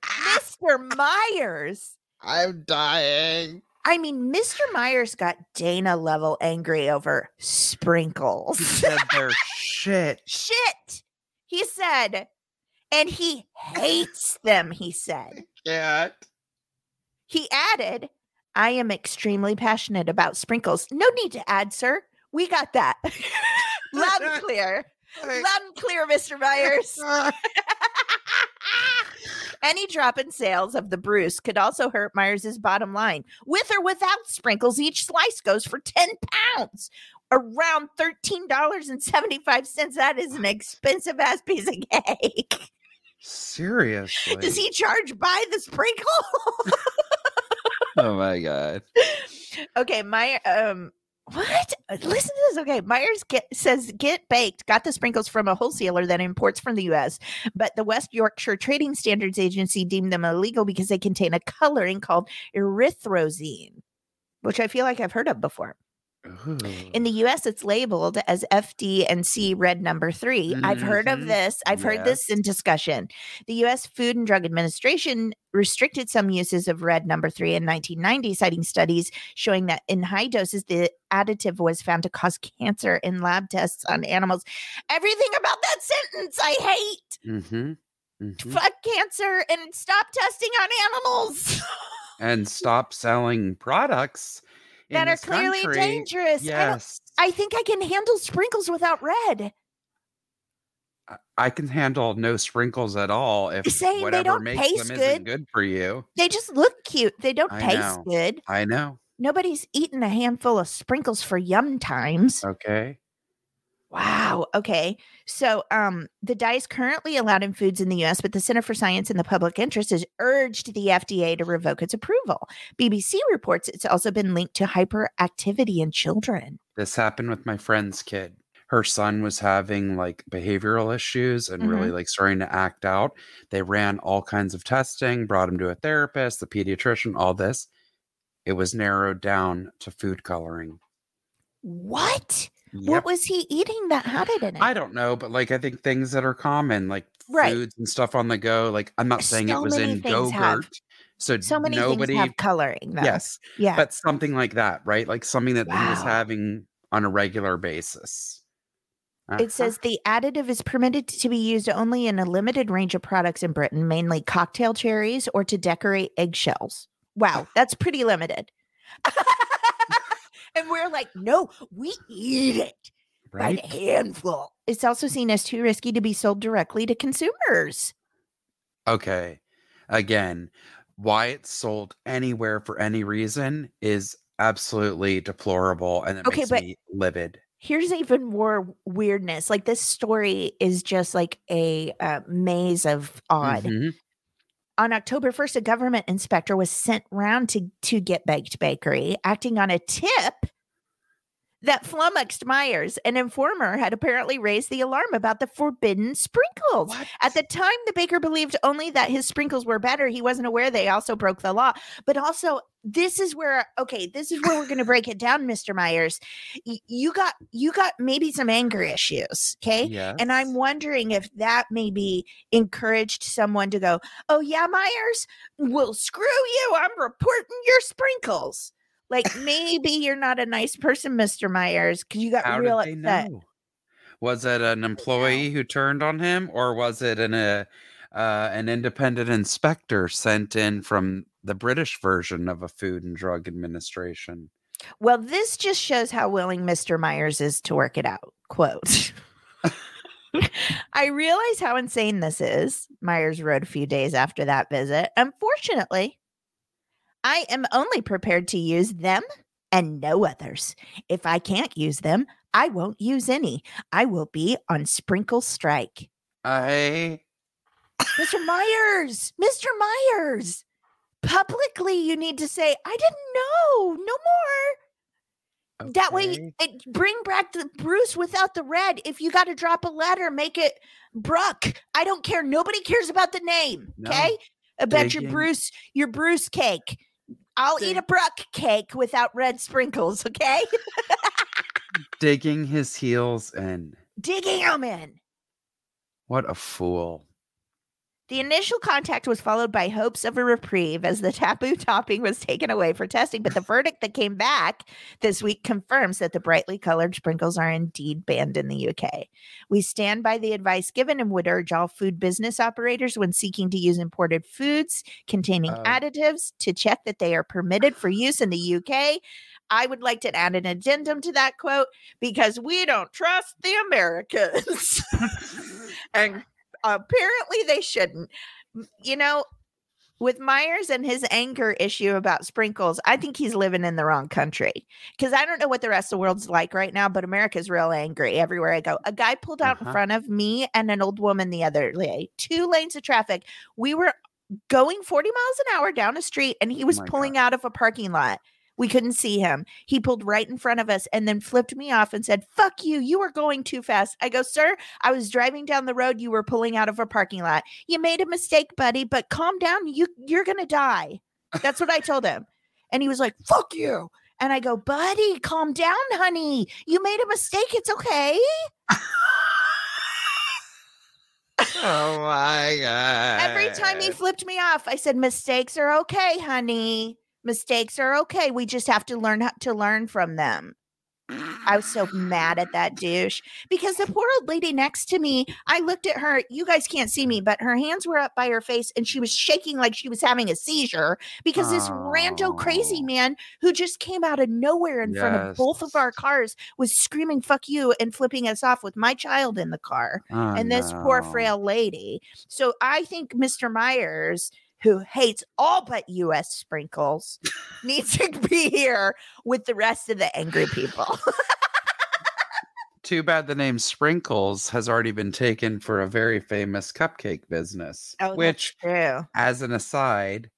Mr. Myers.
I'm dying.
I mean, Mr. Myers got Dana level angry over sprinkles.
He said they're [LAUGHS] shit.
Shit, he said. And he hates them, he said. [LAUGHS]
Can't.
He added, I am extremely passionate about sprinkles. No need to add, sir. We got that. [LAUGHS] Loud and clear. Loud and clear, Mr. Myers. Any drop in sales of the Bruce could also hurt Myers' bottom line. With or without sprinkles, each slice goes for 10 pounds, around $13.75. That is an expensive ass piece of cake.
Seriously.
Does he charge by the sprinkle? [LAUGHS]
Oh my god. [LAUGHS]
okay, my um what? Uh, Listen to this. Okay, Myers get, says get baked got the sprinkles from a wholesaler that imports from the U.S., but the West Yorkshire Trading Standards Agency deemed them illegal because they contain a coloring called erythrosine, which I feel like I've heard of before. In the US, it's labeled as FD and C red number 3 I've heard of
Mhm.
this. I've heard this in discussion. The US Food and Drug Administration restricted some uses of red number three in 1990, citing studies showing that in high doses, the additive was found to cause cancer in lab tests on animals. Everything about that sentence I hate.
mm-hmm. Mhm.
fuck cancer and stop testing on animals [LAUGHS]
and stop selling products
that are clearly
country.
dangerous. I, don't,
Yes,
I think I can handle sprinkles without red.
I- I can handle no sprinkles at all if
Saying they don't
makes
taste
them
good.
isn't good for you.
They just look cute. They don't
I
taste
know.
good.
I know.
Nobody's eaten a handful of sprinkles for yum times.
Okay.
Wow. Okay. So, um, the dye is currently allowed in foods in the U.S., but the Center for Science in the Public Interest has urged the FDA to revoke its approval. BBC reports it's also been linked to hyperactivity in children.
This happened with my friend's kid. Her son was having like behavioral issues and really
Mm-hmm.
like starting to act out. They ran all kinds of testing, brought him to a therapist, the pediatrician, all this. It was narrowed down to food coloring.
What?
Yep.
What was he eating that had it in it?
I don't know, but like I think things that are common, like
Right.
foods and stuff on the go. Like I'm not saying
So
it was in Go-Gurt. So
so many
nobody
things have coloring. Though.
Yes.
Yeah.
But something like that, right? Like something that he was having on a regular basis. Uh-huh.
It says the additive is permitted to be used only in a limited range of products in Britain, mainly cocktail cherries or to decorate eggshells. Wow, [SIGHS] that's pretty limited. [LAUGHS] and we're like, no, we eat it
right.
by handful. It's also seen as too risky to be sold directly to consumers.
Okay. Again, why it's sold anywhere for any reason is absolutely deplorable and it
Okay,
makes
but-
me livid.
Here's even more weirdness. Like this story is just like a uh, maze of odd.
Mhm.
On October 1st, a government inspector was sent round to, to Get Baked Bakery, acting on a tip that flummoxed Myers. An informer had apparently raised the alarm about the forbidden sprinkles.
What?
At the time, the baker believed only that his sprinkles were better. He wasn't aware they also broke the law. But also, this is where okay, this is where we're going to break it down, Mr. Myers. Y- you got you got maybe some anger issues, okay?
Yes.
And I'm wondering if that maybe encouraged someone to go, Oh, yeah, Myers, we'll screw you. I'm reporting your sprinkles. Like maybe you're not a nice person, Mr. Myers, because you got
How
real upset.
know? Was it an employee who turned on him, or was it an uh, uh, an independent inspector sent in from the British version of a Food and Drug Administration?
Well, this just shows how willing Mr. Myers is to work it out. Quote. [LAUGHS] I realize how insane this is, Myers wrote a few days after that visit. Unfortunately, I am only prepared to use them and no others. If I can't use them, I won't use any. I will be on sprinkle strike.
I
Mr. Myers, Mr. Myers, publicly, you need to say, I didn't know, no more. That way, it, bring back the Bruce without the red. If you got to drop a letter, make it Bruck. I don't care. Nobody cares about the name.
No.
Okay. About your Bruce, your Bruce cake. I'll eat a Bruck cake without red sprinkles. Okay. [LAUGHS]
digging his heels in.
Digging them in.
What a fool!
The initial contact was followed by hopes of a reprieve as the taboo [LAUGHS] topping was taken away for testing, but the [LAUGHS] verdict that came back this week confirms that the brightly colored sprinkles are indeed banned in the UK. We stand by the advice given and would urge all food business operators when seeking to use imported foods containing
Oh.
additives to check that they are permitted for [SIGHS] use in the UK. I would like to add an addendum to that quote because we don't trust the Americans. [LAUGHS] and apparently they shouldn't. You know, with Myers and his anger issue about sprinkles, I think he's living in the wrong country. Because I don't know what the rest of the world's like right now, but America's real angry everywhere I go. A guy pulled out in
Uh-huh.
front of me and an old woman the other day, two lanes of traffic. We were going 40 miles an hour down a street and he was
my
pulling out of a parking lot. We couldn't see him. He pulled right in front of us and then flipped me off and said, Fuck you. You were going too fast. I go, Sir, I was driving down the road. You were pulling out of a parking lot. You made a mistake, buddy, but calm down. You you're gonna die. That's what I told him. And he was like, Fuck you. And I go, Buddy, calm down, honey. You made a mistake. It's okay.
Oh my god!
Every time he flipped me off, I said, Mistakes are okay, honey. Mistakes are okay. We just have to learn how to learn from them. I was so mad at that douche because the poor old lady next to me, I looked at her. You guys can't see me, but her hands were up by her face and she was shaking like she was having a seizure because this rando crazy
Oh.
man who just came out of nowhere in front of both of our cars was screaming, fuck you, and flipping us off with my child in the car
Oh,
and this poor frail lady. So I think Mr. Myers, who hates all but US sprinkles, needs to [LAUGHS] be here with the rest of the angry people. [LAUGHS]
Too bad the name Sprinkles has already been taken for a very famous cupcake business.
Oh,
which, as an aside,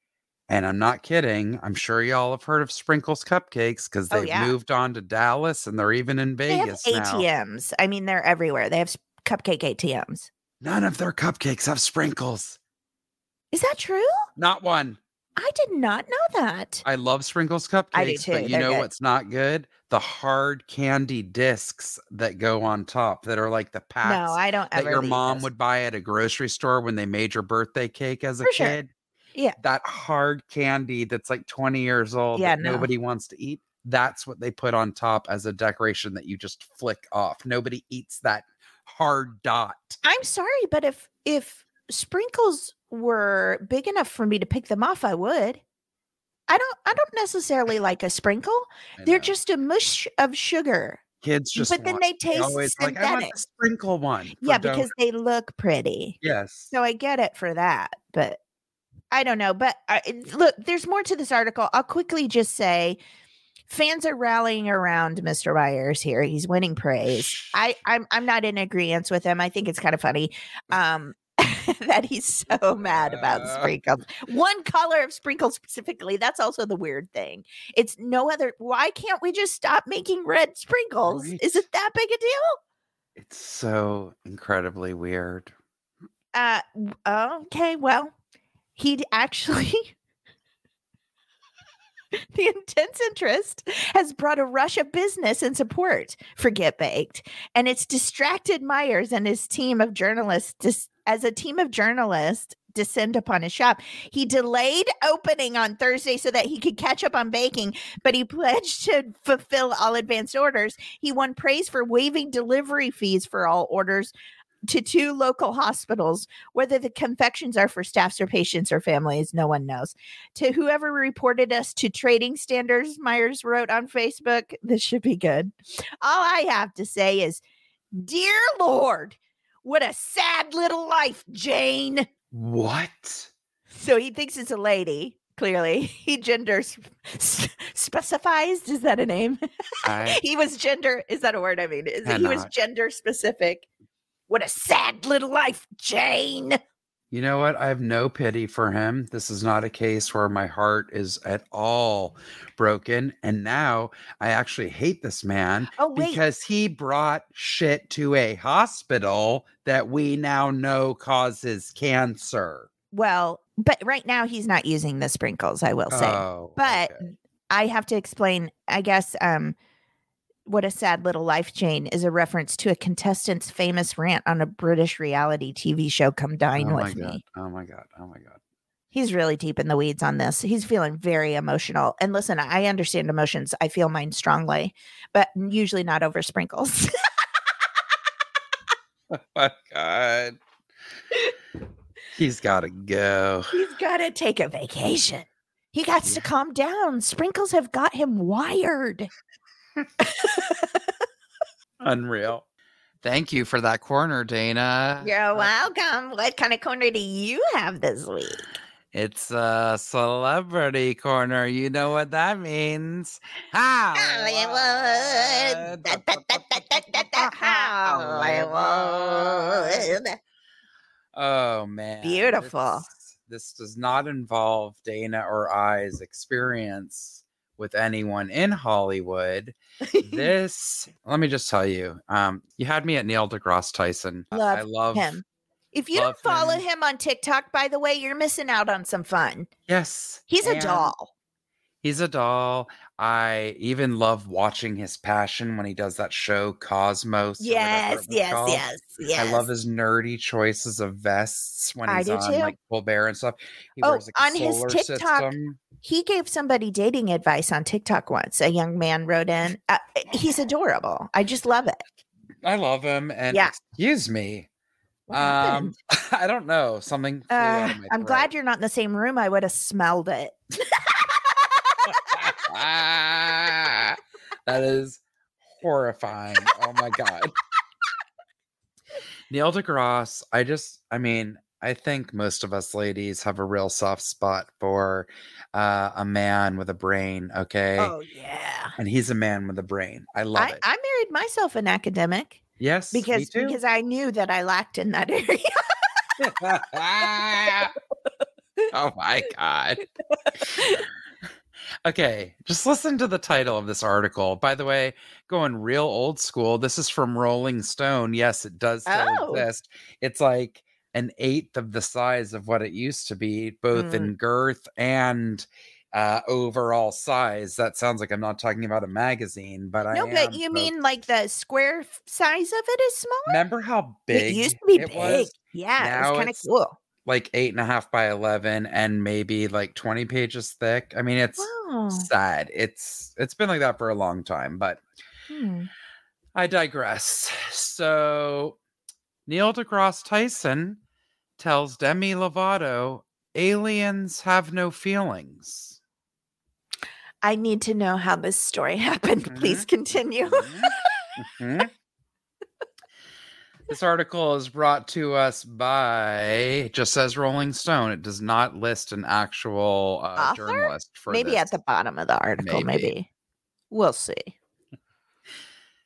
and I'm not kidding, I'm sure y'all have heard of Sprinkles Cupcakes because
Oh,
they've
yeah.
moved on to Dallas and they're even in
They have
Vegas now.
ATMs. I mean, they're everywhere. They have cupcake ATMs.
None of their cupcakes have sprinkles.
Is that true?
Not one.
I did not know that.
I love Sprinkles cupcakes,
I do too,
but you
they're
know
good.
what's not good? The hard candy discs that go on top that are like the packs
no, I don't
that
ever.
your mom
those.
would buy at a grocery store when they made your birthday cake as a
For sure.
kid.
Yeah.
That hard candy that's like 20 years old
Yeah,
that
no.
nobody wants to eat. That's what they put on top as a decoration that you just flick off. Nobody eats that hard dot.
I'm sorry, but if if sprinkles were big enough for me to pick them off, I would. I don't I don't necessarily [LAUGHS] like a sprinkle. They're just a mush of sugar.
kids just
but then they taste
always like I want
synthetic.
the sprinkle one.
yeah,
donut."
because they look pretty.
yes.
So I get it for that, but I don't know. But I, look, there's more to this article. I'll quickly just say fans are rallying around Mr. Myers here. He's winning praise. I, I'm I'm not in agreement with him. I think it's kind of funny um, [LAUGHS] that he's so mad about
Uh.
sprinkles. One color of sprinkles specifically. That's also the weird thing. It's no other. Why can't we just stop making red sprinkles? Is it that big a deal?
It's so incredibly weird.
Uh, okay, well, he'd actually. [LAUGHS] [LAUGHS] the intense interest has brought a rush of business and support for Get Baked, and it's distracted Myers and his team of journalists dis- as a team of journalists descend upon his shop. He delayed opening on Thursday so that he could catch up on baking, but he [LAUGHS] pledged to fulfill all advanced orders. He won praise for waiving delivery fees for all orders to two local hospitals. Whether the confections are for staffs or patients or families, no one knows. To whoever reported us to trading standards, Myers wrote on Facebook, this should be good. All I have to say is, Dear Lord, what a sad little life, Jane.
What?
So he thinks it's a lady. Clearly, he gender s- s- specifies. Is that a name?
I, [LAUGHS]
he was gender. Is that a word? I mean, is he was gender specific. What a sad little life, Jane.
you know what? I have no pity for him. This is not a case where my heart is at all broken. And now I actually hate this man
Oh
because he brought shit to a hospital that we now know causes cancer.
well, but right now he's not using the sprinkles. I will say,
Oh,
but
okay.
I have to explain. I guess um, what a sad little life, Jane, is a reference to a contestant's famous rant on a British reality TV show. Come dine
oh my
with
god!
me.
Oh my god! Oh my god!
He's really deep in the weeds on this. He's feeling very emotional. And listen, I understand emotions. I feel mine strongly, but usually not over sprinkles. [LAUGHS]
Oh my god! He's got to go.
He's got to take a vacation. He got to calm down. Sprinkles have got him wired. [LAUGHS]
Unreal. Thank you for that corner, Dana.
You're uh, welcome. What kind of corner do you have this week?
It's a celebrity corner. You know what that means.
Hollywood. Da, da, da, da, da, da, da, Hollywood.
Oh man.
Beautiful.
This, this does not involve Dana or I's experience with anyone in Hollywood. [LAUGHS] this let me just tell you. Um, you had me at Neil deGrasse Tyson. I- I
Love
love
him. If you don't follow
him.
him on TikTok, by the way, you're missing out on some fun.
Yes.
He's a doll.
He's a doll. I even love watching his passion when he does that show Cosmos.
Yes, yes,
called.
yes, yes.
I love his nerdy choices of vests when he's on
too.
like Colbert and stuff. He
Oh,
wears like
on his TikTok,
system.
He gave somebody dating advice on TikTok once. A young man wrote in. Uh, he's adorable. I just love it.
I love him. And
Yeah.
excuse me. Um. [LAUGHS] I don't know. Something.
Uh, I'm glad you're not in the same room. I would have smelled it. [LAUGHS]
Ah, that is horrifying. Oh my god. Neil deGrasse, I just I mean, I think most of us ladies have a real soft spot for uh, a man with a brain, okay?
Oh yeah.
And he's a man with a brain. I love
I,
it.
I married myself an academic
yes, me
because
too.
because I knew that I lacked in that [LAUGHS] area. [LAUGHS]
oh my god. [LAUGHS] Okay, just listen to the title of this article. By the way, going real old school. This is from Rolling Stone. Yes, it does still
Oh.
exist. It's like an eighth of the size of what it used to be, both
Mm.
in girth and uh overall size. That sounds like I'm not talking about a magazine, but I
no, but you mean like the square size of it is smaller?
remember how big
it used to be big.
was?
Yeah, it was kind of cool.
Like eight and a half by eleven and maybe like 20 pages thick. I mean, it's
Wow.
sad. It's it's been like that for a long time, but
Hmm.
I digress. So Neil deGrasse Tyson tells Demi Lovato aliens have no feelings.
I need to know how this story [LAUGHS] happened. Please continue.
Mhm. This article is brought to us by, it just says Rolling Stone. It does not list an actual uh, journalist for
maybe
this.
at the bottom of the article,
Maybe.
maybe. We'll see.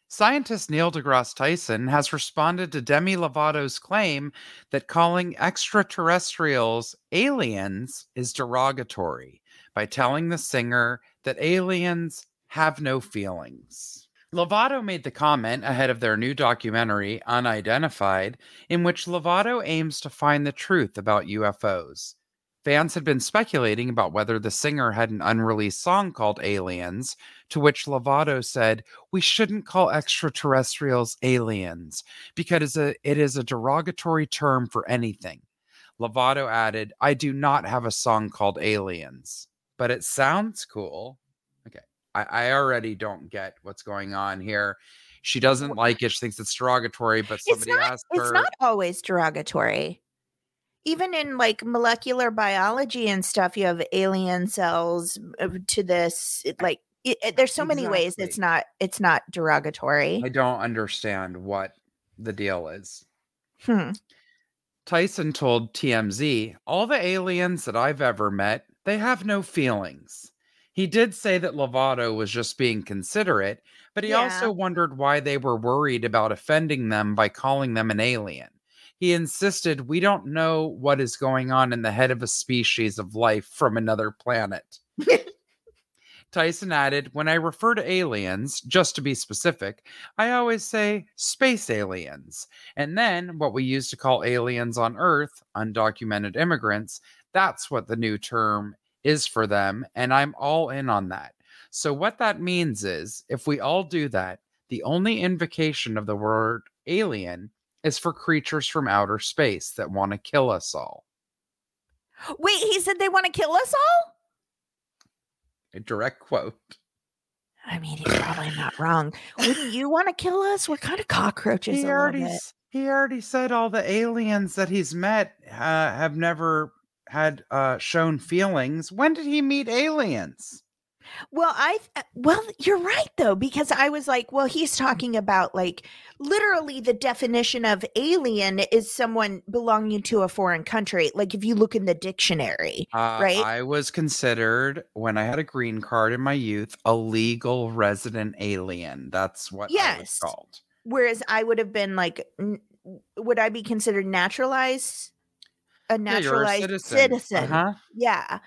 Scientist Neil deGrasse Tyson has responded to Demi Lovato's claim that calling extraterrestrials aliens is derogatory by telling the singer that aliens have no feelings. Lovato made the comment ahead of their new documentary, Unidentified, in which Lovato aims to find the truth about UFOs. Fans had been speculating about whether the singer had an unreleased song called Aliens, to which Lovato said, We shouldn't call extraterrestrials aliens because it is a derogatory term for anything. Lovato added, I do not have a song called Aliens, but it sounds cool. I, I already don't get what's going on here. She doesn't like it. She thinks it's derogatory, but
It's
somebody
not,
asked
it's not always derogatory. Even in like molecular biology and stuff, you have alien cells uh, to this. it- Like, it, it- there's so many ways it's not it's not derogatory.
I don't understand what the deal is.
Hmm.
Tyson told TMZ, All the aliens that I've ever met, they have no feelings. He did say that Lovato was just being considerate, but he
Yeah.
also wondered why they were worried about offending them by calling them an alien. He insisted, We don't know what is going on in the head of a species of life from another planet. [LAUGHS] Tyson added, When I refer to aliens, just to be specific, I always say space aliens. And then what we used to call aliens on Earth, undocumented immigrants, that's what the new term is for them. And I'm all in on that. So, what that means is if we all do that, the only invocation of the word alien is for creatures from outer space that want to kill us all.
Wait, he said they want to kill us all?
A direct quote.
I mean, he's probably not wrong. Wouldn't you want to kill us? We're kind of cockroaches
He already, he already said all the aliens that he's met uh, have never had uh, shown feelings. When did he meet aliens?
Well, I well, you're right though because I was like, well, he's talking about like literally the definition of alien is someone belonging to a foreign country. Like if you look in the dictionary,
Uh,
Right?
I was considered, when I had a green card in my youth, a legal resident alien. That's what I was
Yes.
called.
whereas I would have been like, n- would I be considered naturalized? A
Yeah, a
naturalized
citizen.
citizen.
Uh-huh.
Yeah.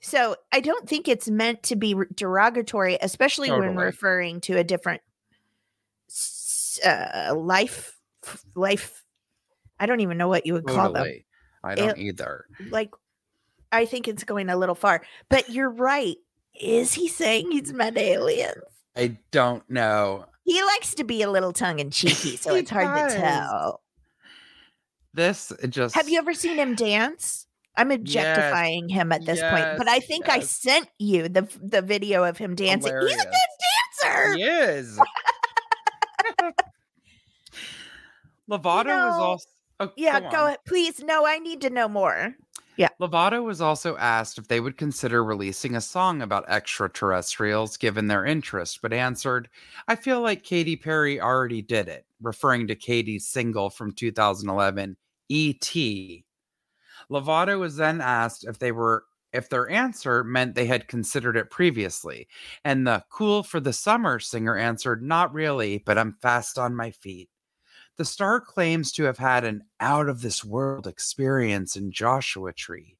So I don't think it's meant to be derogatory, especially when referring to a different uh, life, life. I don't even know what you would call them.
I don't either.
Like, I think it's going a little far, but you're right. Is he saying he's met aliens?
I don't know.
He likes to be a little tongue in cheeky, [LAUGHS] so it's hard
does.
to tell.
This just
Have you ever seen him dance? I'm objectifying him at this point, but I
yes,
think I sent you the the video of him dancing. He's a good dancer. [LAUGHS]
He is. Lovato was
know,
also. Oh,
Yeah,
go
go ahead. Please, no, I need to know more. Yeah.
Lovato was also asked if they would consider releasing a song about extraterrestrials given their interest, but answered, I feel like Katy Perry already did it, referring to Katy's single from 2011, E.T. Lovato was then asked if they were if their answer meant they had considered it previously, and the cool for the summer singer answered, Not really, but I'm fast on my feet. The star claims to have had an out of this world experience in Joshua Tree.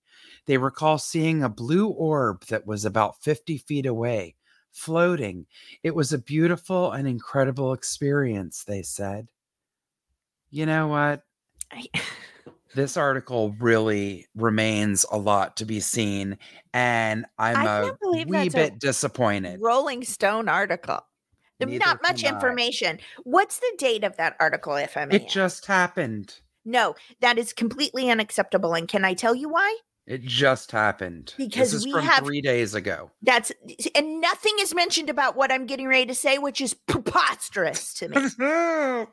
They recall seeing a blue orb that was about 50 feet away, floating. It was a beautiful and incredible experience, they said. You know what?
I,
This article really remains a lot to be seen, and I'm
I
a wee
that's a
bit disappointed.
Rolling Stone article.
Neither
Not much
can I.
information. What's the date of that article, if I may?
It
ask?
just happened.
no, that is completely unacceptable. And can I tell you why?
It just happened.
Because
this is
we
from
have-
three days ago.
That's and nothing is mentioned about what I'm getting ready to say, which is preposterous to me.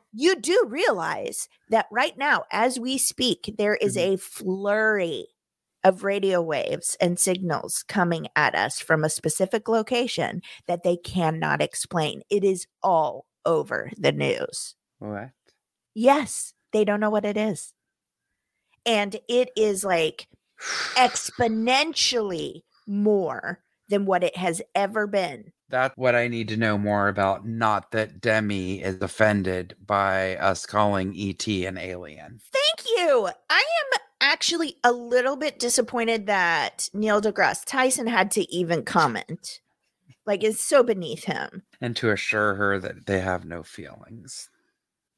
[LAUGHS] you do realize that right now, as we speak, there is
Mhm.
a flurry of radio waves and signals coming at us from a specific location that they cannot explain. It is all over the news.
what?
Yes, they don't know what it is. And it is like exponentially more than what it has ever been.
That's what I need to know more about. Not that Demi is offended by us calling ET an alien.
Thank you. I am actually a little bit disappointed that Neil deGrasse Tyson had to even comment. Like, it's so beneath him.
And to assure her that they have no feelings.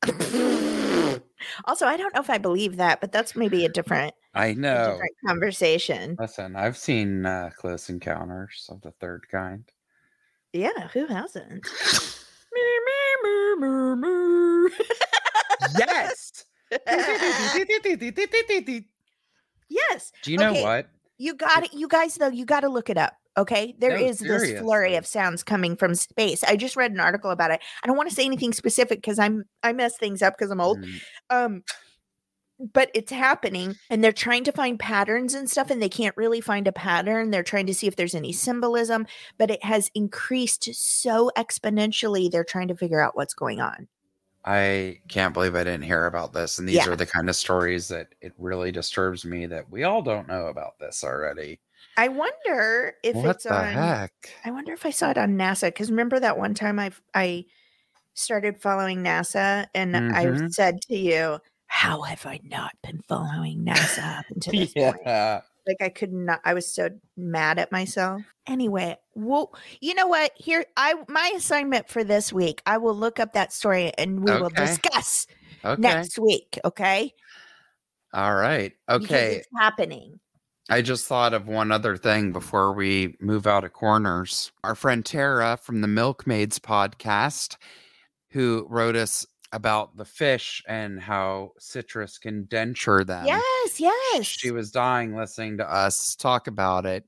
[LAUGHS]
also, I don't know if I believe that, but that's maybe a different.
I know.
different conversation.
Listen, I've seen uh, Close Encounters of the Third Kind.
Yeah, who hasn't? [LAUGHS]
yes. [LAUGHS] [LAUGHS]
yes.
Do you know
Okay.
what?
You got it. You guys, though, you got to look it up. Okay. There
No,
is this flurry of sounds coming from space. I just read an article about it. I don't want to say anything specific because I'm I mess things up because I'm old.
Mm,
Um, but it's happening, and they're trying to find patterns and stuff, and they can't really find a pattern. They're trying to see if there's any symbolism, but it has increased so exponentially. They're trying to figure out what's going on.
I can't believe I didn't hear about this. And these
Yeah.
are the kind of stories that it really disturbs me that we all don't know about this already.
I wonder if
what
it's
the
on.
heck?
I wonder if I saw it on NASA because remember that one time I I started following NASA and I
Mhm.
said to you, "How have I not been following NASA up until this point?" [LAUGHS]
Yeah.
Like I could not. I was so mad at myself. Anyway, well, you know what? Here, I my assignment for this week. I will look up that story and we will discuss
Okay.
next week. Okay?
All right.
Because
Okay.
it's happening.
I just thought of one other thing before we move out of corners. Our friend Tara from the Milkmaids podcast, who wrote us about the fish and how citrus can denture them.
yes, yes.
She was dying listening to us talk about it.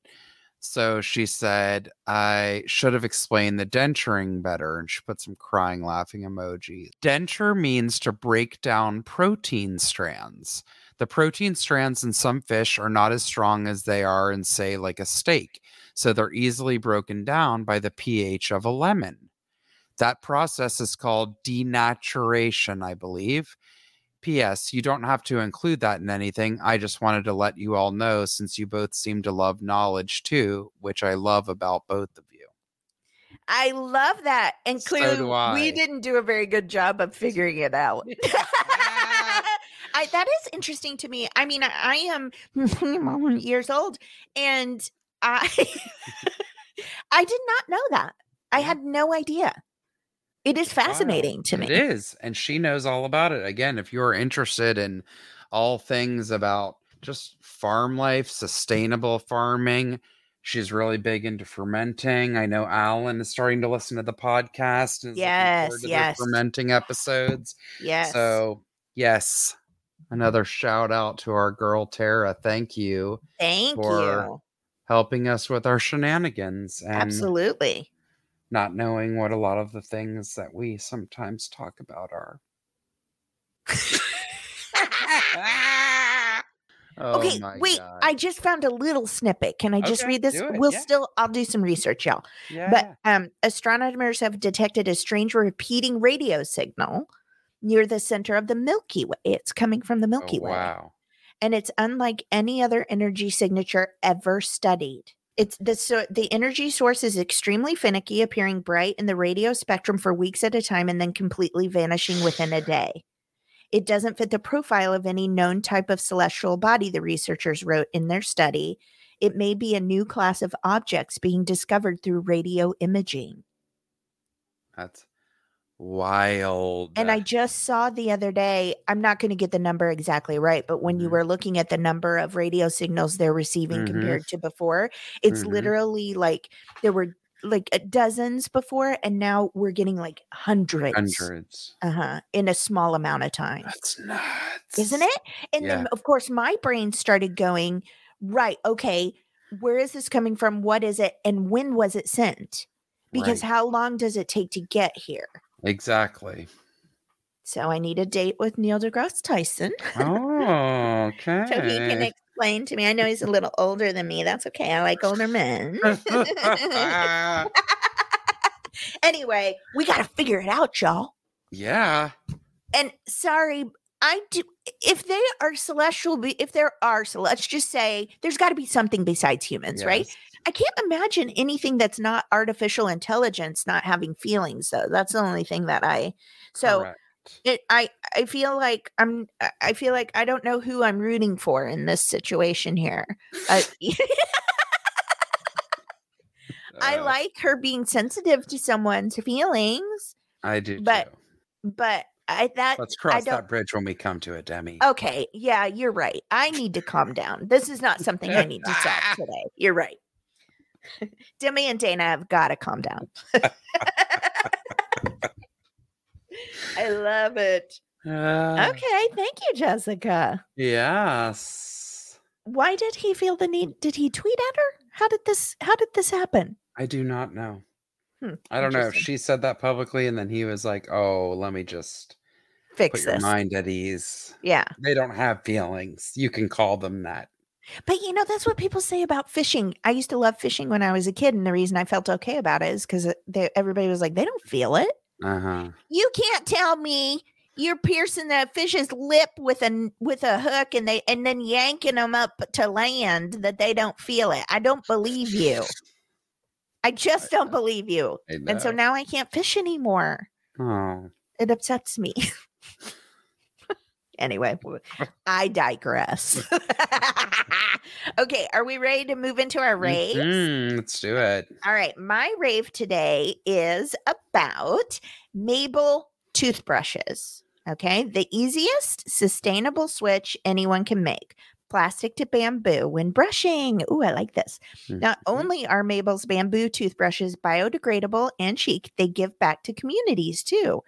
So she said, I should have explained the denturing better. And she put some crying, laughing emojis. Denture means to break down protein strands. The protein strands in some fish are not as strong as they are in, say, like a steak. So they're easily broken down by the pH of a lemon. That process is called denaturation, I believe. P.S. You don't have to include that in anything. I just wanted to let you all know since you both seem to love knowledge too, which I love about both of you.
I love that. And
So
clearly,
I.
we didn't do a very good job of figuring it out. [LAUGHS] [LAUGHS] I, that is interesting to me. I mean, I, I am [LAUGHS] years old, and I I did not know that. I had no idea. It is fascinating to me.
It is. And she knows all about it. Again, if you're interested in all things about just farm life, sustainable farming, She's really big into fermenting. I know Alan is starting to listen to the podcast. And
Yes, yes.
fermenting episodes.
Yes.
So yes, another shout out to our girl Tara. Thank you
thank you
for
you.
helping us with our shenanigans and
Absolutely.
Not knowing what a lot of the things that we sometimes talk about are. [LAUGHS] Oh
okay, wait.
God.
I just found a little snippet. Can I just
Okay,
read this? We'll
yeah.
still I'll do some research, y'all.
yeah.
But um astronomers have detected a strange repeating radio signal near the center of the Milky Way. It's coming from the
Oh,
Milky Way.
wow.
and it's unlike any other energy signature ever studied. It's the so the energy source is extremely finicky, appearing bright in the radio spectrum for weeks at a time and then completely vanishing within a day. It doesn't fit the profile of any known type of celestial body, the researchers wrote in their study. It may be a new class of objects being discovered through radio imaging.
That's wild.
And I just saw the other day, I'm not going to get the number exactly right, but when you
Mhm.
were looking at the number of radio signals they're receiving
Mhm.
compared to before, it's
Mhm.
literally like there were like dozens before, and now we're getting like hundreds,
hundreds.
uh-huh, in a small amount of time.
That's nuts.
Isn't it? And then, of course, my brain started going, right, okay, where is this coming from? What is it? And when was it sent? Because
Right.
how long does it take to get here?
Exactly.
So I need a date with Neil deGrasse Tyson.
Oh, okay. [LAUGHS]
so he can explain to me. I know he's a little older than me. That's okay. I like older men. [LAUGHS] anyway, we got to figure it out, y'all.
yeah.
And sorry, I do. If they are celestial, if there are, so let's just say there's got to be something besides humans, right? I can't imagine anything that's not artificial intelligence not having feelings, though. That's the only thing that I. So
Correct.
it i i feel like i'm I- feel like i don't know who i'm rooting for in this situation here uh, [LAUGHS] i
Uh,
like her being sensitive to someone's feelings
I do
but-
too.
but i that
Let's cross that bridge when we come to it, Demi.
okay yeah you're right i need to calm down this is not something i need to solve [LAUGHS] today you're right demi and dana have got to calm down [LAUGHS] i love it
Uh,
okay thank you jessica
Yes.
why did he feel the need did he tweet at her how did this how did this happen
I do not know.
Hmm,
I don't know if she said that publicly and then he was like, oh, let me just
fix
put your
this
mind at ease.
yeah
They don't have feelings. You can call them that.
But you know that's what people say about fishing. I used to love fishing when i was a kid and the reason i felt okay about it is because everybody was like they don't feel it.
Uh huh.
you can't tell me you're piercing the fish's lip with a with a hook and they and then yanking them up to land that they don't feel it. I don't believe you. I just don't believe you. And so now i can't fish anymore.
Oh,
it upsets me. [LAUGHS] anyway, [LAUGHS] I digress. [LAUGHS] okay, are we ready to move into our raves?
Mhm, let's do it.
All right, my rave today is about Mable toothbrushes. Okay, the easiest sustainable switch anyone can make. Plastic to bamboo when brushing. Ooh, I like this. Not
Mhm.
only are Mable's bamboo toothbrushes biodegradable and chic, they give back to communities too,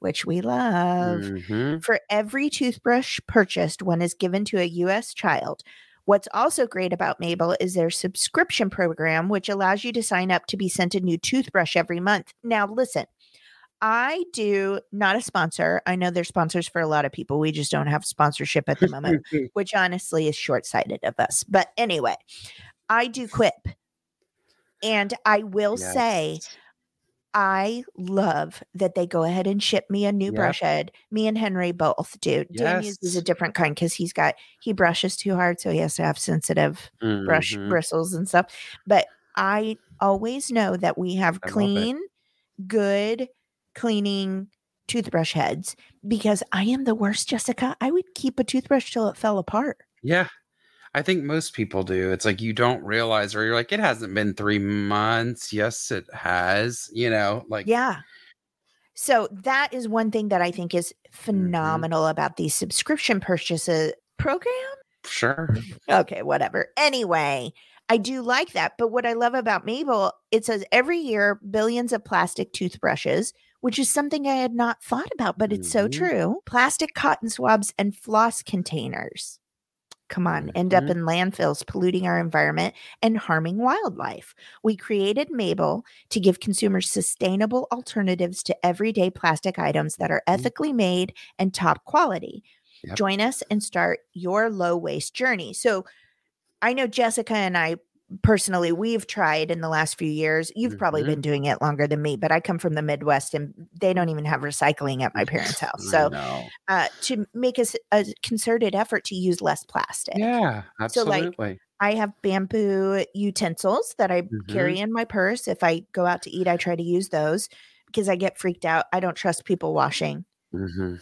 which we love.
Mhm.
For every toothbrush purchased, one is given to a U.S. child. What's also great about Mable is their subscription program, which allows you to sign up to be sent a new toothbrush every month. Now, listen, I do not a sponsor. I know they're sponsors for a lot of people. We just don't have sponsorship at the moment, [LAUGHS] which honestly is short sighted of us. But anyway, I do Quip. And I will say,
Yes.
I love that they go ahead and ship me a new
Yep.
brush head. Me and Henry both do. Dan uses a different kind because he's got he brushes too hard, so he has to have sensitive brush
Mhm.
bristles and stuff. But I always know that we have
I
clean, good cleaning toothbrush heads because I am the worst, Jessica. I would keep a toothbrush till it fell apart.
Yeah. I think most people do. It's like you don't realize, or you're like, it hasn't been three months. Yes, it has. You know, like,
Yeah. So that is one thing that I think is
Mm-hmm.
phenomenal about these subscription purchases program.
sure.
Okay, whatever. Anyway, I do like that. But what I love about Mable, it says every year billions of plastic toothbrushes, which is something I had not thought about, but it's so
Mhm.
true. Plastic cotton swabs and floss containers. Come on, end up
Mhm.
in landfills, polluting our environment and harming wildlife. We created Mable to give consumers sustainable alternatives to everyday plastic items that are
Mhm.
ethically made and top quality.
Yep.
Join us and start your low waste journey. So, I know Jessica and I personally, we've tried in the last few years. You've probably
Mhm.
been doing it longer than me, but I come from the Midwest and they don't even have recycling at my [LAUGHS] parents' house. So, uh, to make us a concerted effort to use less plastic.
yeah,
So, like,
absolutely.
I have bamboo utensils that I
Mhm.
carry in my purse. If I go out to eat, I try to use those because I get freaked out. I don't trust people washing
hmm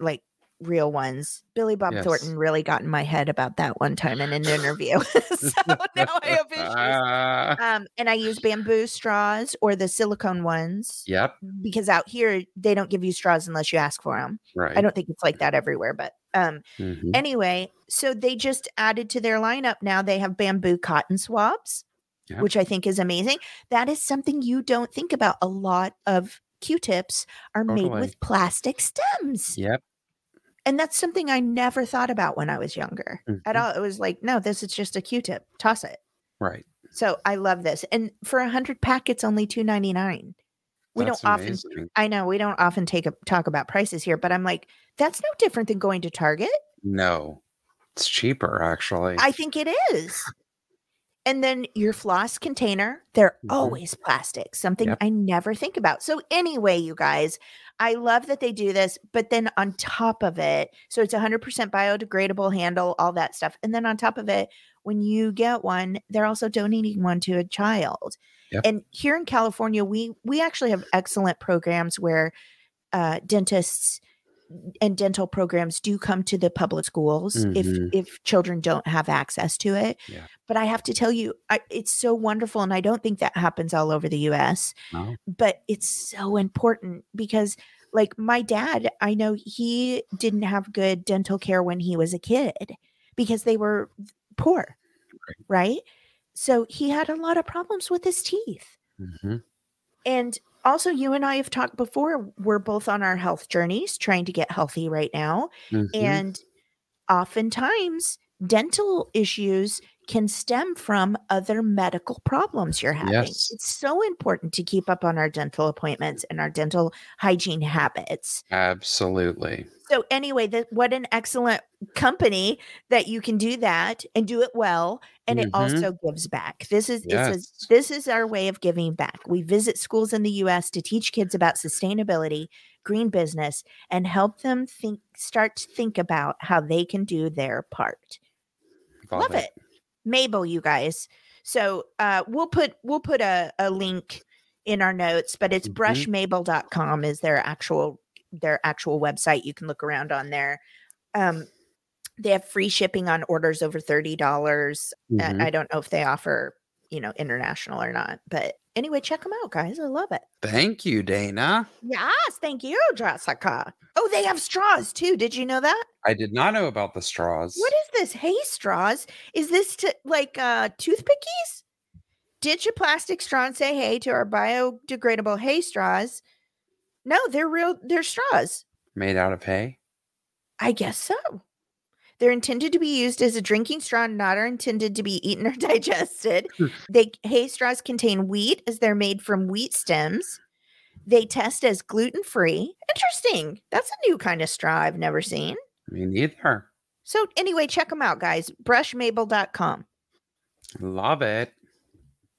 like real ones. Billy Bob
Yes.
Thornton really got in my head about that one time in an interview. [LAUGHS] so [LAUGHS] now I have issues.
Ah,
Um, and I use bamboo straws or the silicone ones
yep.
because out here they don't give you straws unless you ask for them.
Right.
I don't think it's like that everywhere, but um,
Mhm.
anyway, so they just added to their lineup now. They have bamboo cotton swabs,
Yeah.
which I think is amazing. That is something you don't think about. A lot of Q-tips are made with plastic stems.
Yep.
And that's something I never thought about when I was younger at
Mhm.
all. It was like, no, this is just a Q-tip. Toss it.
Right.
So I love this. And for a hundred packets, only two ninety nine. We
That's
don't often. I know we don't often take a talk about prices here, but I'm like, that's no different than going to Target.
No, it's cheaper actually.
I think it is. And then your floss container, they're
Mhm.
always plastic, something
Yep.
I never think about. So, anyway, you guys, I love that they do this. But then on top of it, so it's 100% biodegradable handle, all that stuff. And then on top of it, when you get one, they're also donating one to a child.
Yep.
And here in California, we we actually have excellent programs where uh, dentists and dental programs do come to the public schools
Mhm.
if if children don't have access to it.
Yeah.
But I have to tell you, I, it's so wonderful, and I don't think that happens all over the U.S.
No.
But it's so important because, like my dad, I know he didn't have good dental care when he was a kid because they were poor,
Right.
right? So he had a lot of problems with his teeth.
Mhm.
And also, you and I have talked before. We're both on our health journeys, trying to get healthy right now.
Mhm.
And oftentimes, dental issues can stem from other medical problems you're having.
Yes.
It's so important to keep up on our dental appointments and our dental hygiene habits.
Absolutely.
So, anyway, that what an excellent company that you can do that and do it well, and it
Mhm.
also gives back. This is a,
Yes.
this is our way of giving back. We visit schools in the U.S. to teach kids about sustainability, green business, and help them think start to think about how they can do their part. Love it. Mable, you guys. So uh, we'll put we'll put a, a link in our notes, but it's
Mhm.
brushmable.com is their actual their actual website. You can look around on there. Um, they have free shipping on orders over thirty dollars.
Mhm.
I don't know if they offer you know international or not, but anyway, check them out, guys. I love it.
Thank you, Dana.
Yes, thank you, Jessica. Oh, they have straws too. Did you know that?
I did not know about the straws.
What is this? Hay straws? Is this to, like uh toothpickies? Ditch a plastic straw and say hey to our biodegradable hay straws. No, they're real they're straws.
Made out of hay?
I guess so. They're intended to be used as a drinking straw, not are intended to be eaten or [LAUGHS] digested. [LAUGHS] they hay straws contain wheat as they're made from wheat stems. They test as gluten free. Interesting. That's a new kind of straw I've never seen.
Me neither.
So anyway, check them out, guys. Brushmable.com.
Love it.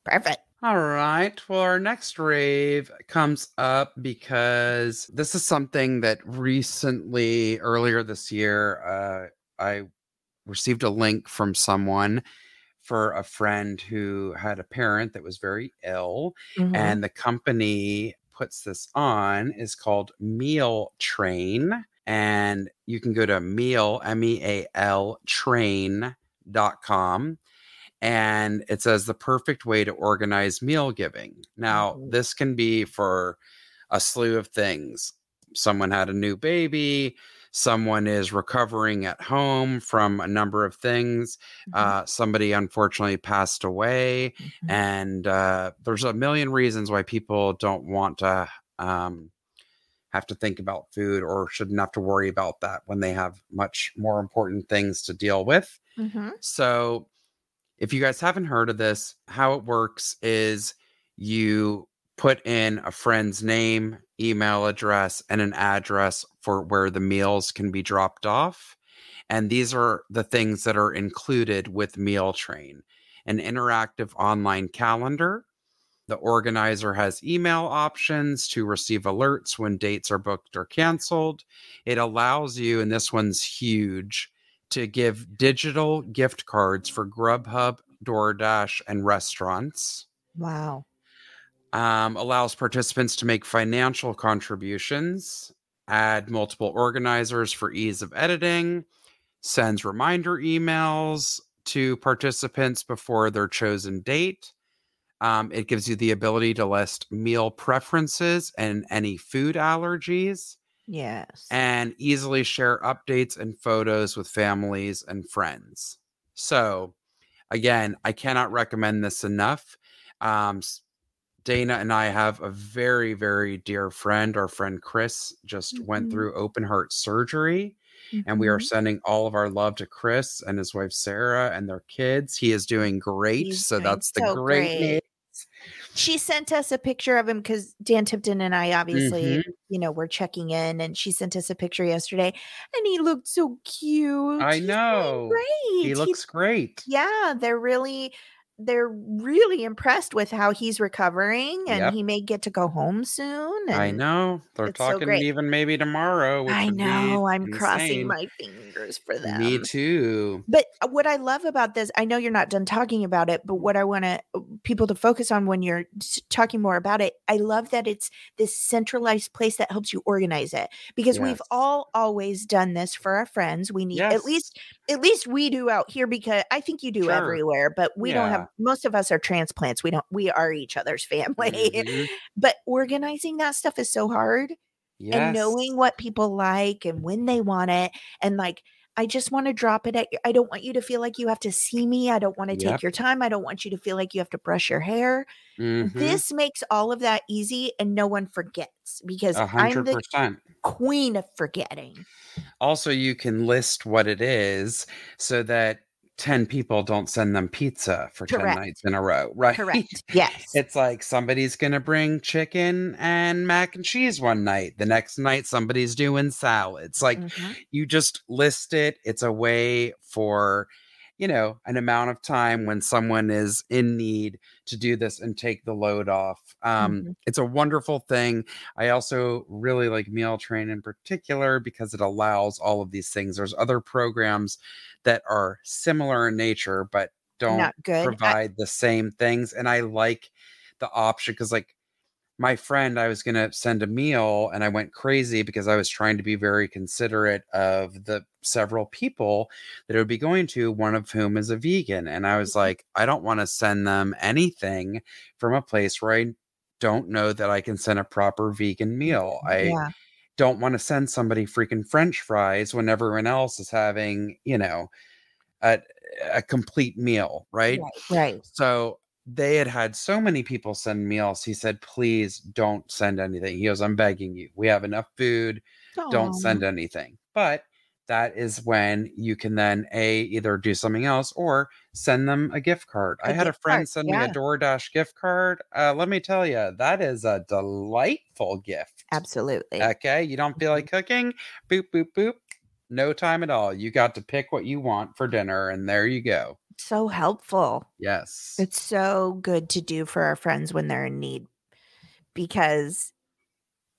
Perfect.
All right. Well, our next rave comes up because this is something that recently, earlier this year, uh, I received a link from someone for a friend who had a parent that was very ill,
Mhm.
and the company puts this on is called Meal Train. And you can go to meal, M E A L train.com and it says the perfect way to organize meal giving. Now,
Mhm.
this can be for a slew of things. Someone had a new baby, someone is recovering at home from a number of things.
Mhm.
Uh, somebody unfortunately passed away,
Mhm.
and uh, there's a million reasons why people don't want to um, have to think about food or shouldn't have to worry about that when they have much more important things to deal with.
Mhm.
So, if you guys haven't heard of this, how it works is you put in a friend's name, email address, and an address for where the meals can be dropped off. And these are the things that are included with Meal Train an interactive online calendar. The organizer has email options to receive alerts when dates are booked or canceled. It allows you, and this one's huge, to give digital gift cards for Grubhub, DoorDash, and restaurants.
Wow.
Um, allows participants to make financial contributions, add multiple organizers for ease of editing, sends reminder emails to participants before their chosen date. Um, it gives you the ability to list meal preferences and any food allergies
Yes.
and easily share updates and photos with families and friends. So, again, I cannot recommend this enough. Um, Dana and I have a very, very dear friend. Our friend Chris just went
Mhm.
through open heart surgery, and we are
Mhm.
sending all of our love to Chris and his wife Sarah and their kids. He is doing great.
He's
so
doing
that's the
so
great
great.
news.
She sent us a picture of him because Dan Tipton and I obviously,
Mhm.
you know, we're checking in, and she sent us a picture yesterday, and he looked so cute.
I
He's
know.
great.
He looks great.
yeah, they're really they're really impressed with how he's recovering and
Yep.
he may get to go home soon.
I know. They're
it's so
talking even maybe tomorrow. Which
I know. I'm crossing my fingers for them.
Me too.
But uh, what I love about this, I know you're not done talking about it, but what I want to people to focus on when you're talking more about it, I love that it's this centralized place that helps you organize it because we've all always done this for our friends. We need at least at least we do out here because I think you do
Sure.
everywhere, but we don't have most of us are transplants. We don't we are each other's family.
Mhm. [LAUGHS]
but organizing that stuff is so hard and knowing what people like and when they want it and like i just want to drop it at i don't want you to feel like you have to see me i don't want to take your time i don't want you to feel like you have to brush your hair
Mhm.
this makes all of that easy and no one forgets because i
am
the queen of forgetting
Also, you can list what it is so that 10 people don't send them pizza for 10 nights in a row, [LAUGHS] right?
correct yes
It's like somebody's going to bring chicken and mac and cheese one night. The next night, somebody's doing salads. Like
Mhm.
you just list it. It's a way for, you know, an amount of time when someone is in need to do this and take the load off. Um,
Mhm.
It's a wonderful thing. I also really like Meal Train in particular because it allows all of these things. There's other programs that are similar in nature, but don't
good I-
provide the same things. And I like the option because, like, my friend, I was going to send a meal and I went crazy because I was trying to be very considerate of the several people that it would be going to, one of whom is a vegan. And I was
Mhm.
like, I don't want to send them anything from a place where I don't know that I can send a proper vegan meal. I
yeah
don't want to send somebody freaking french fries when everyone else is having, you know, a, a complete meal, right?
right right
So they had had so many people send meals. He said, please don't send anything. He goes, I'm begging you. We have enough food. Don't send anything. But that is when you can then a either do something else or send them a gift card. I
A
had a friend
card,
send me
yeah.
a DoorDash gift card. Uh, let me tell you, that is a delightful gift.
absolutely
Okay, you don't feel like cooking? Boop boop boop. No time at all. You got to pick what you want for dinner, and there you go.
So helpful
Yes.
It's so good to do for our friends when they're in need because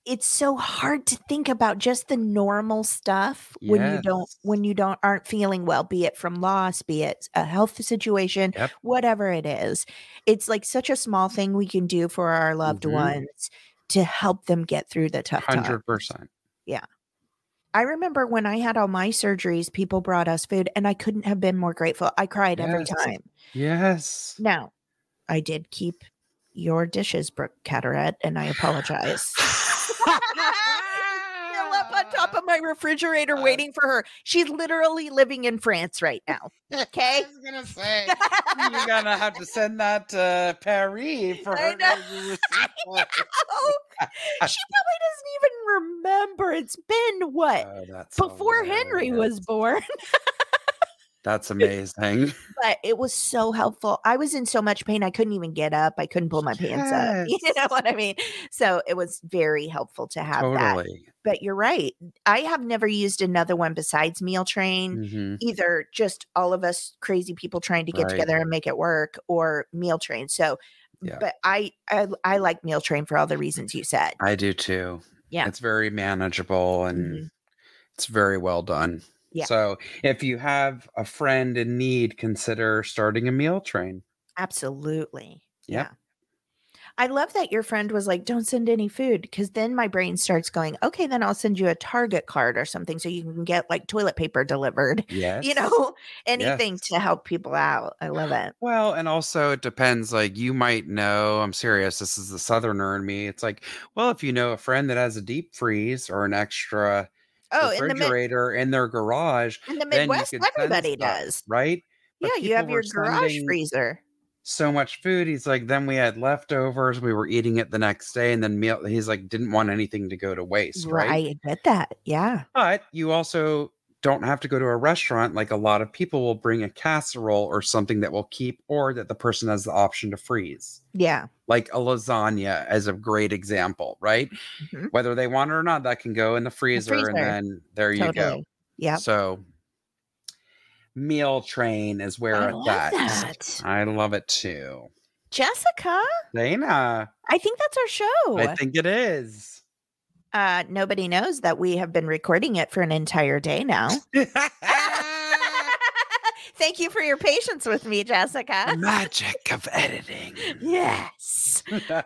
it's so hard to think about just the normal stuff when you don't when you don't aren't feeling well be it from loss be it a health situation
Yep.
whatever it is it's like such a small thing we can do for our loved
Mhm.
ones to help them get through the tough times
Hundred percent.
I remember when I had all my surgeries, people brought us food, and I couldn't have been more grateful. I cried every time.
Yes.
Now, I did keep your dishes, Brooke Cataract, and I apologize. [LAUGHS] [LAUGHS] Top of my refrigerator
Uh,
waiting for her. She's literally living in France right now. Okay.
I was gonna say you're gonna have to [LAUGHS] send that to Paris for her. [LAUGHS] I know. it.
Oh, she probably doesn't even remember. It's been what?
Oh,
Before Henry was born. [LAUGHS]
That's [LAUGHS] amazing.
but it was so helpful. I was in so much pain I couldn't even get up. I couldn't pull my pants up. [LAUGHS] You know what I mean? So it was very helpful to have that. But you're right. I have never used another one besides Meal Train.
hmm
Either just all of us crazy people trying to get
Right.
together and make it work, or Meal Train. So,
Yeah.
but I, I I like Meal Train for all the reasons you said.
I do too.
Yeah.
It's very manageable and
Mhm.
it's very well done.
Yeah.
So if you have a friend in need, consider starting a meal train.
Absolutely.
Yep.
Yeah. I love that your friend was like, don't send any food because then my brain starts going, okay, then I'll send you a Target card or something so you can get like toilet paper delivered, [LAUGHS]
Yes.
you know, anything
Yes.
to help people out. I love it.
Well, and also it depends. Like you might know, I'm serious. This is the southerner in me. It's like, well, if you know a friend that has a deep freeze or an extra
Oh, in the, mid-
refrigerator in their garage,
in the Midwest, everybody
stuff,
does.
right? But
Yeah, you have your garage freezer.
So much food. He's like, then we had leftovers. We were eating it the next day, and then meal. He's like, didn't want anything to go to waste, right?
Right. I get that. Yeah.
But you also don't have to go to a restaurant. Like a lot of people will bring a casserole or something that will keep, or that the person has the option to freeze.
Yeah.
Like a lasagna, as a great example, right?
Mhm.
Whether they want it or not, that can go in the freezer, and
freezer.
then there you go.
yeah
So, meal train is where
I
it's
love
at.
that.
I love it too.
Jessica,
Dana,
I think that's our show.
I think it is.
Uh, nobody knows that we have been recording it for an entire day now. [LAUGHS] [LAUGHS] Thank you for your patience with me,
the
Jessica.
magic of editing. [LAUGHS]
Yes.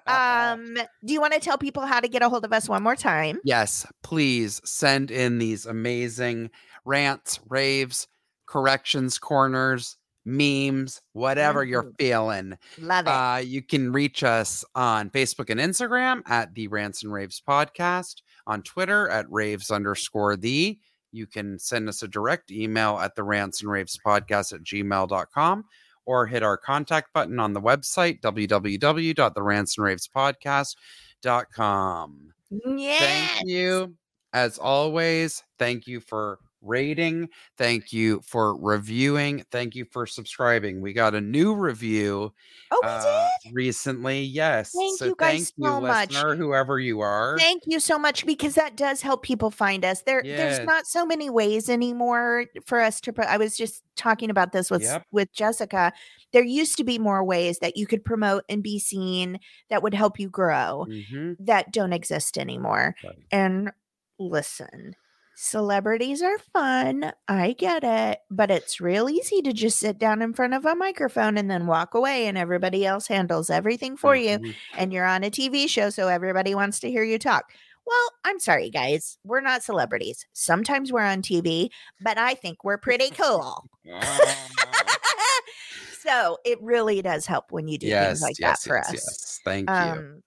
Um, do you want to tell people how to get a hold of us one more time?
yes, please send in these amazing rants, raves, corrections, corners, memes, whatever you're
Mhm.
feeling.
Love it.
Uh, you can reach us on Facebook and Instagram at the Rants and Raves Podcast, on Twitter at raves underscore the. You can send us a direct email at the Rants and Raves Podcast at gmail.com or hit our contact button on the website www.therantsandravespodcast.com.
yes.
Thank you. As always, thank you for rating. Thank you for reviewing. Thank you for subscribing. We got a new review
Oh, we
uh,
did.
recently. Yes.
Thank
so
you guys
thank you,
so much.
listener, whoever you are.
Thank you so much because that does help people find us. There,
Yes.
there's not so many ways anymore for us to. Pro- I was just talking about this with
Yep.
with Jessica. There used to be more ways that you could promote and be seen that would help you grow
Mhm.
that don't exist anymore.
Right.
And listen, celebrities are fun. I get it, but it's real easy to just sit down in front of a microphone and then walk away, and everybody else handles everything for you
Mhm.
and you're on a TV show, so everybody wants to hear you talk. Well, I'm sorry, guys. We're not celebrities. Sometimes we're on TV, but I think we're pretty cool. [LAUGHS]
Ah. [LAUGHS]
so it really does help when you do
yes,
things like
yes,
that for
yes,
us.
yes. Thank you.
Um,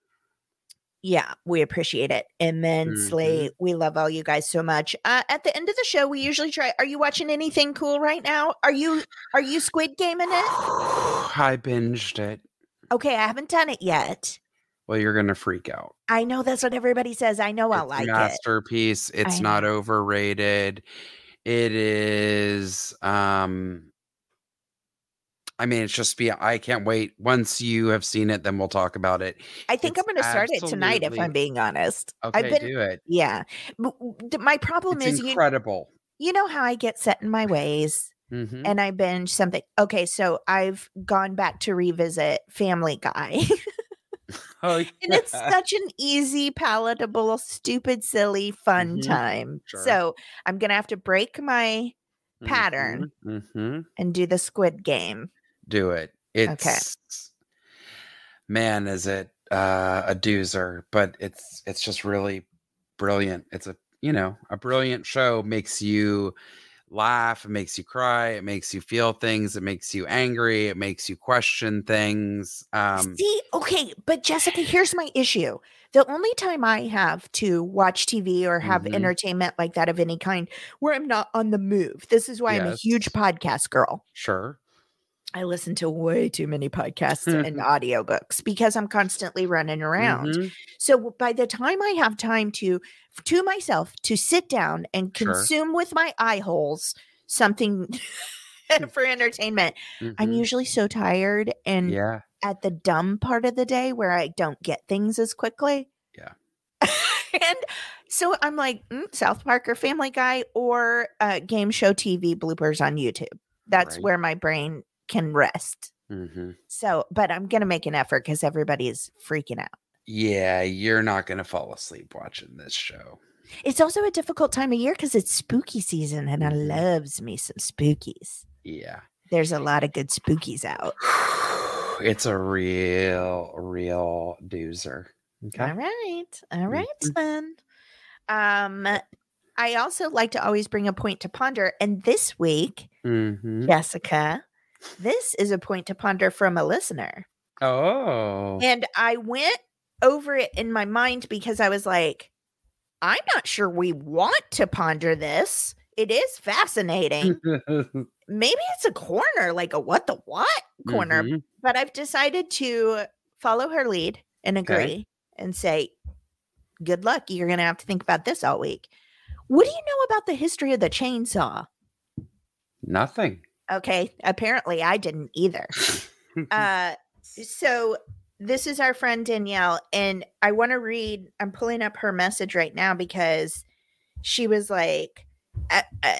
yeah, we appreciate it immensely. We love all you guys so much. Uh, at the end of the show, we usually try. Are you watching anything cool right now? Are you are you Squid Gaming it? [SIGHS]
I binged it.
Okay, I haven't done it yet.
Well, you're gonna freak out.
I know that's what everybody says. I know I'll
it's
like
a
it.
masterpiece. It's
I
not
know.
overrated. It is um I mean, it's just be I can't wait. Once you have seen it, then we'll talk about it.
I think I'm going to start it tonight if I'm being honest.
Okay,
I've been
do it.
yeah. B- w- d- My problem
It's
is you
incredible.
you know how I get set in my ways
Mhm.
and I binge something. Okay, so I've gone back to revisit Family Guy. [LAUGHS]
Oh, [LAUGHS]
and it's such an easy, palatable, stupid, silly, fun
Mhm.
time.
Sure.
So I'm going to have to break my pattern.
Mhm, mhm.
and do the squid game.
Do it. It's man, is it uh, a doozer? But it's it's just really brilliant. It's a you know a brilliant show makes you laugh, it makes you cry, it makes you feel things, it makes you angry, it makes you question things. Um,
See, okay, but Jessica, here's my issue. The only time I have to watch TV or have
Mhm.
entertainment like that of any kind where I'm not on the move. This is why I'm a huge podcast girl.
sure.
I listen to way too many podcasts and audiobooks because I'm constantly running around.
Mhm.
So by the time I have time to to myself to sit down and
Sure.
consume with my eye holes something [LAUGHS] for entertainment, I'm
Mhm.
usually so tired and
Yeah.
at the dumb part of the day where I don't get things as quickly.
Yeah. [LAUGHS]
and so I'm like mm, South Park or Family Guy or uh, game show TV bloopers on YouTube. That's
Right.
where my brain can rest.
hmm
So, but I'm going to make an effort because everybody is freaking out.
Yeah, you're not going to fall asleep watching this show.
It's also a difficult time of year because it's spooky season and I
Mhm.
loves me some spookies.
Yeah.
There's a lot of good spookies out. [SIGHS]
it's a real, real doozer. Okay.
All right. All right
Mhm.
then. Um I also like to always bring a point to ponder and this week,
hmm
Jessica, this is a point to ponder from a listener.
Oh.
And I went over it in my mind because I was like, I'm not sure we want to ponder this. It is fascinating. [LAUGHS] Maybe it's a corner, like a what the what corner,
Mhm.
but I've decided to follow her lead and
Okay.
agree and say, good luck. You're going to have to think about this all week. What do you know about the history of the chainsaw?
Nothing.
Okay. Apparently, I didn't either. [LAUGHS] uh, so this is our friend Danielle, and I want to read. I'm pulling up her message right now because she was like, uh, uh,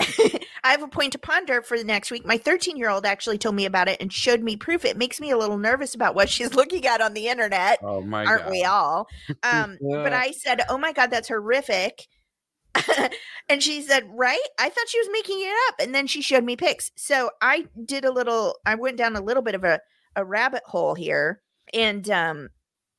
[LAUGHS] I have a point to ponder for the next week. My 13 year old actually told me about it and showed me proof. It makes me a little nervous about what she's [LAUGHS] looking at on the internet.
oh my
Aren't
god.
we all? Um, but I said, Oh my God, that's horrific. [LAUGHS] and she said, Right? I thought she was making it up. And then she showed me pics. So I did a little, I went down a little bit of a, a rabbit hole here. And um,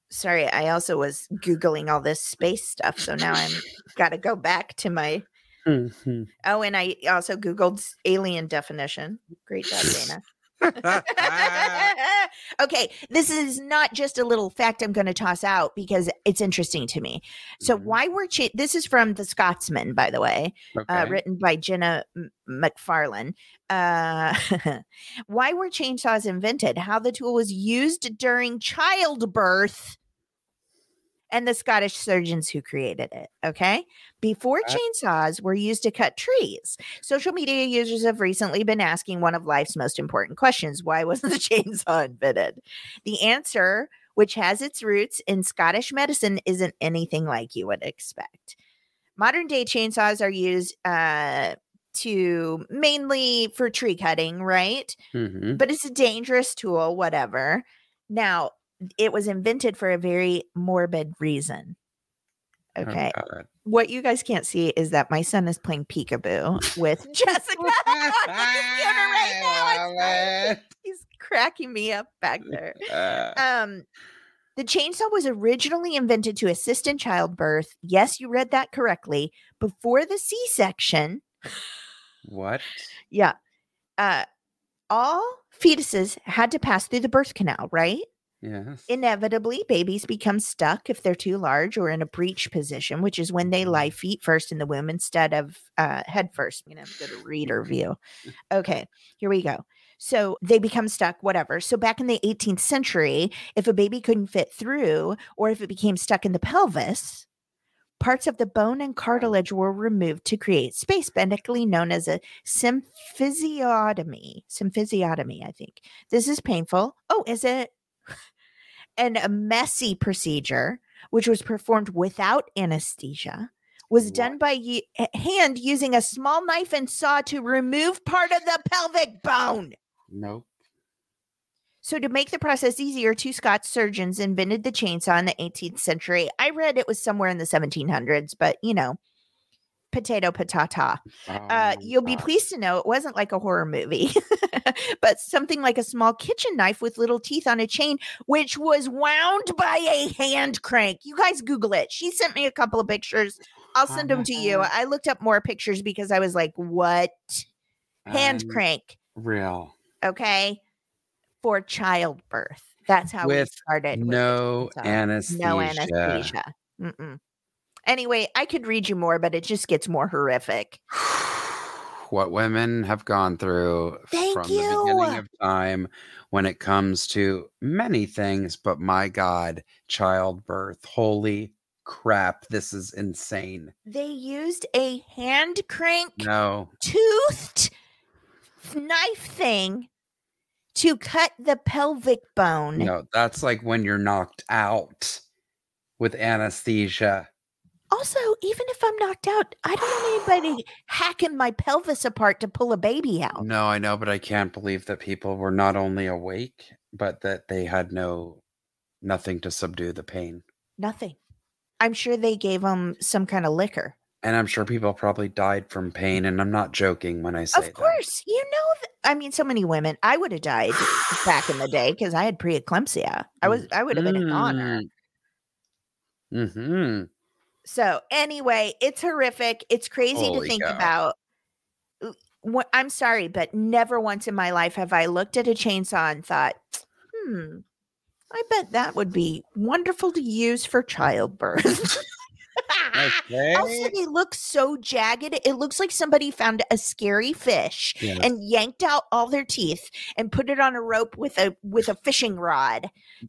sorry, I also was Googling all this space stuff. So now I'm [LAUGHS] got to go back to my.
Mhm.
Oh, and I also Googled alien definition. Great job, Dana. Okay, this is not just a little fact I'm going to toss out because it's interesting to me. So,
Mhm.
why were cha- this is from The Scotsman, by the way, uh, written by Jenna McFarlane. Uh, [LAUGHS] why were chainsaws invented? How the tool was used during childbirth. And the Scottish surgeons who created it. Okay. Before chainsaws were used to cut trees, social media users have recently been asking one of life's most important questions why wasn't the [LAUGHS] chainsaw invented? The answer, which has its roots in Scottish medicine, isn't anything like you would expect. Modern day chainsaws are used uh, to mainly for tree cutting, right?
Mhm.
But it's a dangerous tool, whatever. Now, it was invented for a very morbid reason.
Oh,
Okay.
God.
What you guys can't see is that my son is playing peekaboo with [LAUGHS] Jessica on the computer right now.
I
I'm
love
sorry.
it.
He's cracking me up back there. Um, the chainsaw was originally invented to assist in childbirth. Yes, you read that correctly. Before the C-section,
what?
yeah, uh, all fetuses had to pass through the birth canal, right?
Yes.
Inevitably, babies become stuck if they're too large or in a breech position, which is when they lie feet first in the womb instead of uh, head first. I'm going to go to reader view. Okay, here we go. So they become stuck, whatever. So back in the 18th century, if a baby couldn't fit through or if it became stuck in the pelvis, parts of the bone and cartilage were removed to create space, medically known as a symphysiotomy. Symphysiotomy, I think. This is painful. Oh, is it? And a messy procedure, which was performed without anesthesia, was done by hand using a small knife and saw to remove part of the pelvic bone.
Nope.
So, to make the process easier, two Scots surgeons invented the chainsaw in the 18th century. I read it was somewhere in the 1700s, but you know, potato patata.
Oh
Uh, you'll be pleased to know it wasn't like a horror movie, [LAUGHS] but something like a small kitchen knife with little teeth on a chain, which was wound by a hand crank. You guys Google it. She sent me a couple of pictures. I'll send them to you.
Uh,
I looked up more pictures because I was like, what? Hand crank,
Real.
okay? For childbirth. That's how we started.
No anesthesia.
No anesthesia. Mm-mm. Anyway, I could read you more, but it just gets more horrific. [SIGHS]
what women have gone through
Thank
from the beginning of time when it comes to many things, but my God, childbirth. Holy crap. This is insane.
They used a hand crank
No.
toothed knife thing to cut the pelvic bone.
No, that's like when you're knocked out with anesthesia.
Also, even if I'm knocked out, I don't want anybody [SIGHS] hacking my pelvis apart to pull a baby out.
No, I know, but I can't believe that people were not only awake, but that they had no nothing to subdue the pain.
Nothing. I'm sure they gave them some kind of liquor.
And I'm sure people probably died from pain, and I'm not joking when I say
Of course, you know. Th- I mean, so many women. I would have died [SIGHS] back in the day because I had preeclampsia. I was. I would have been a goner.
Mm-hmm.
So anyway, it's horrific. It's crazy
Holy
to think
cow.
about. I'm sorry, but never once in my life have I looked at a chainsaw and thought, "Hmm, I bet that would be wonderful to use for childbirth." [LAUGHS]
Okay.
Also, they look so jagged. It looks like somebody found a scary fish
Yes.
and yanked out all their teeth and put it on a rope with a with a fishing rod. [LAUGHS]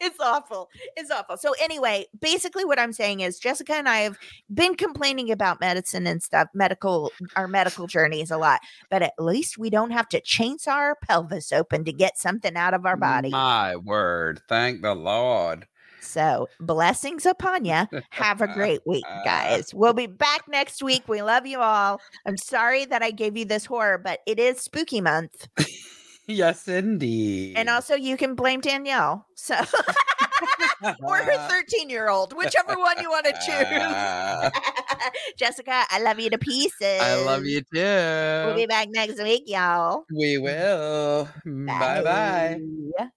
it's awful. It's awful. So anyway, basically what I'm saying is Jessica and I have been complaining about medicine and stuff, medical our medical journeys a lot, but at least we don't have to chainsaw our pelvis open to get something out of our body.
My word. Thank the Lord.
So blessings upon you. Have a great week, [LAUGHS] guys. We'll be back next week. We love you all. I'm sorry that I gave you this horror, but it is spooky month. [LAUGHS]
Yes, indeed.
And also you can blame Danielle. So [LAUGHS] or her 13 year old, whichever one you want to choose. Jessica, I love you to pieces.
I love you too.
We'll be back next week, y'all.
we will. Bye bye.
Bye.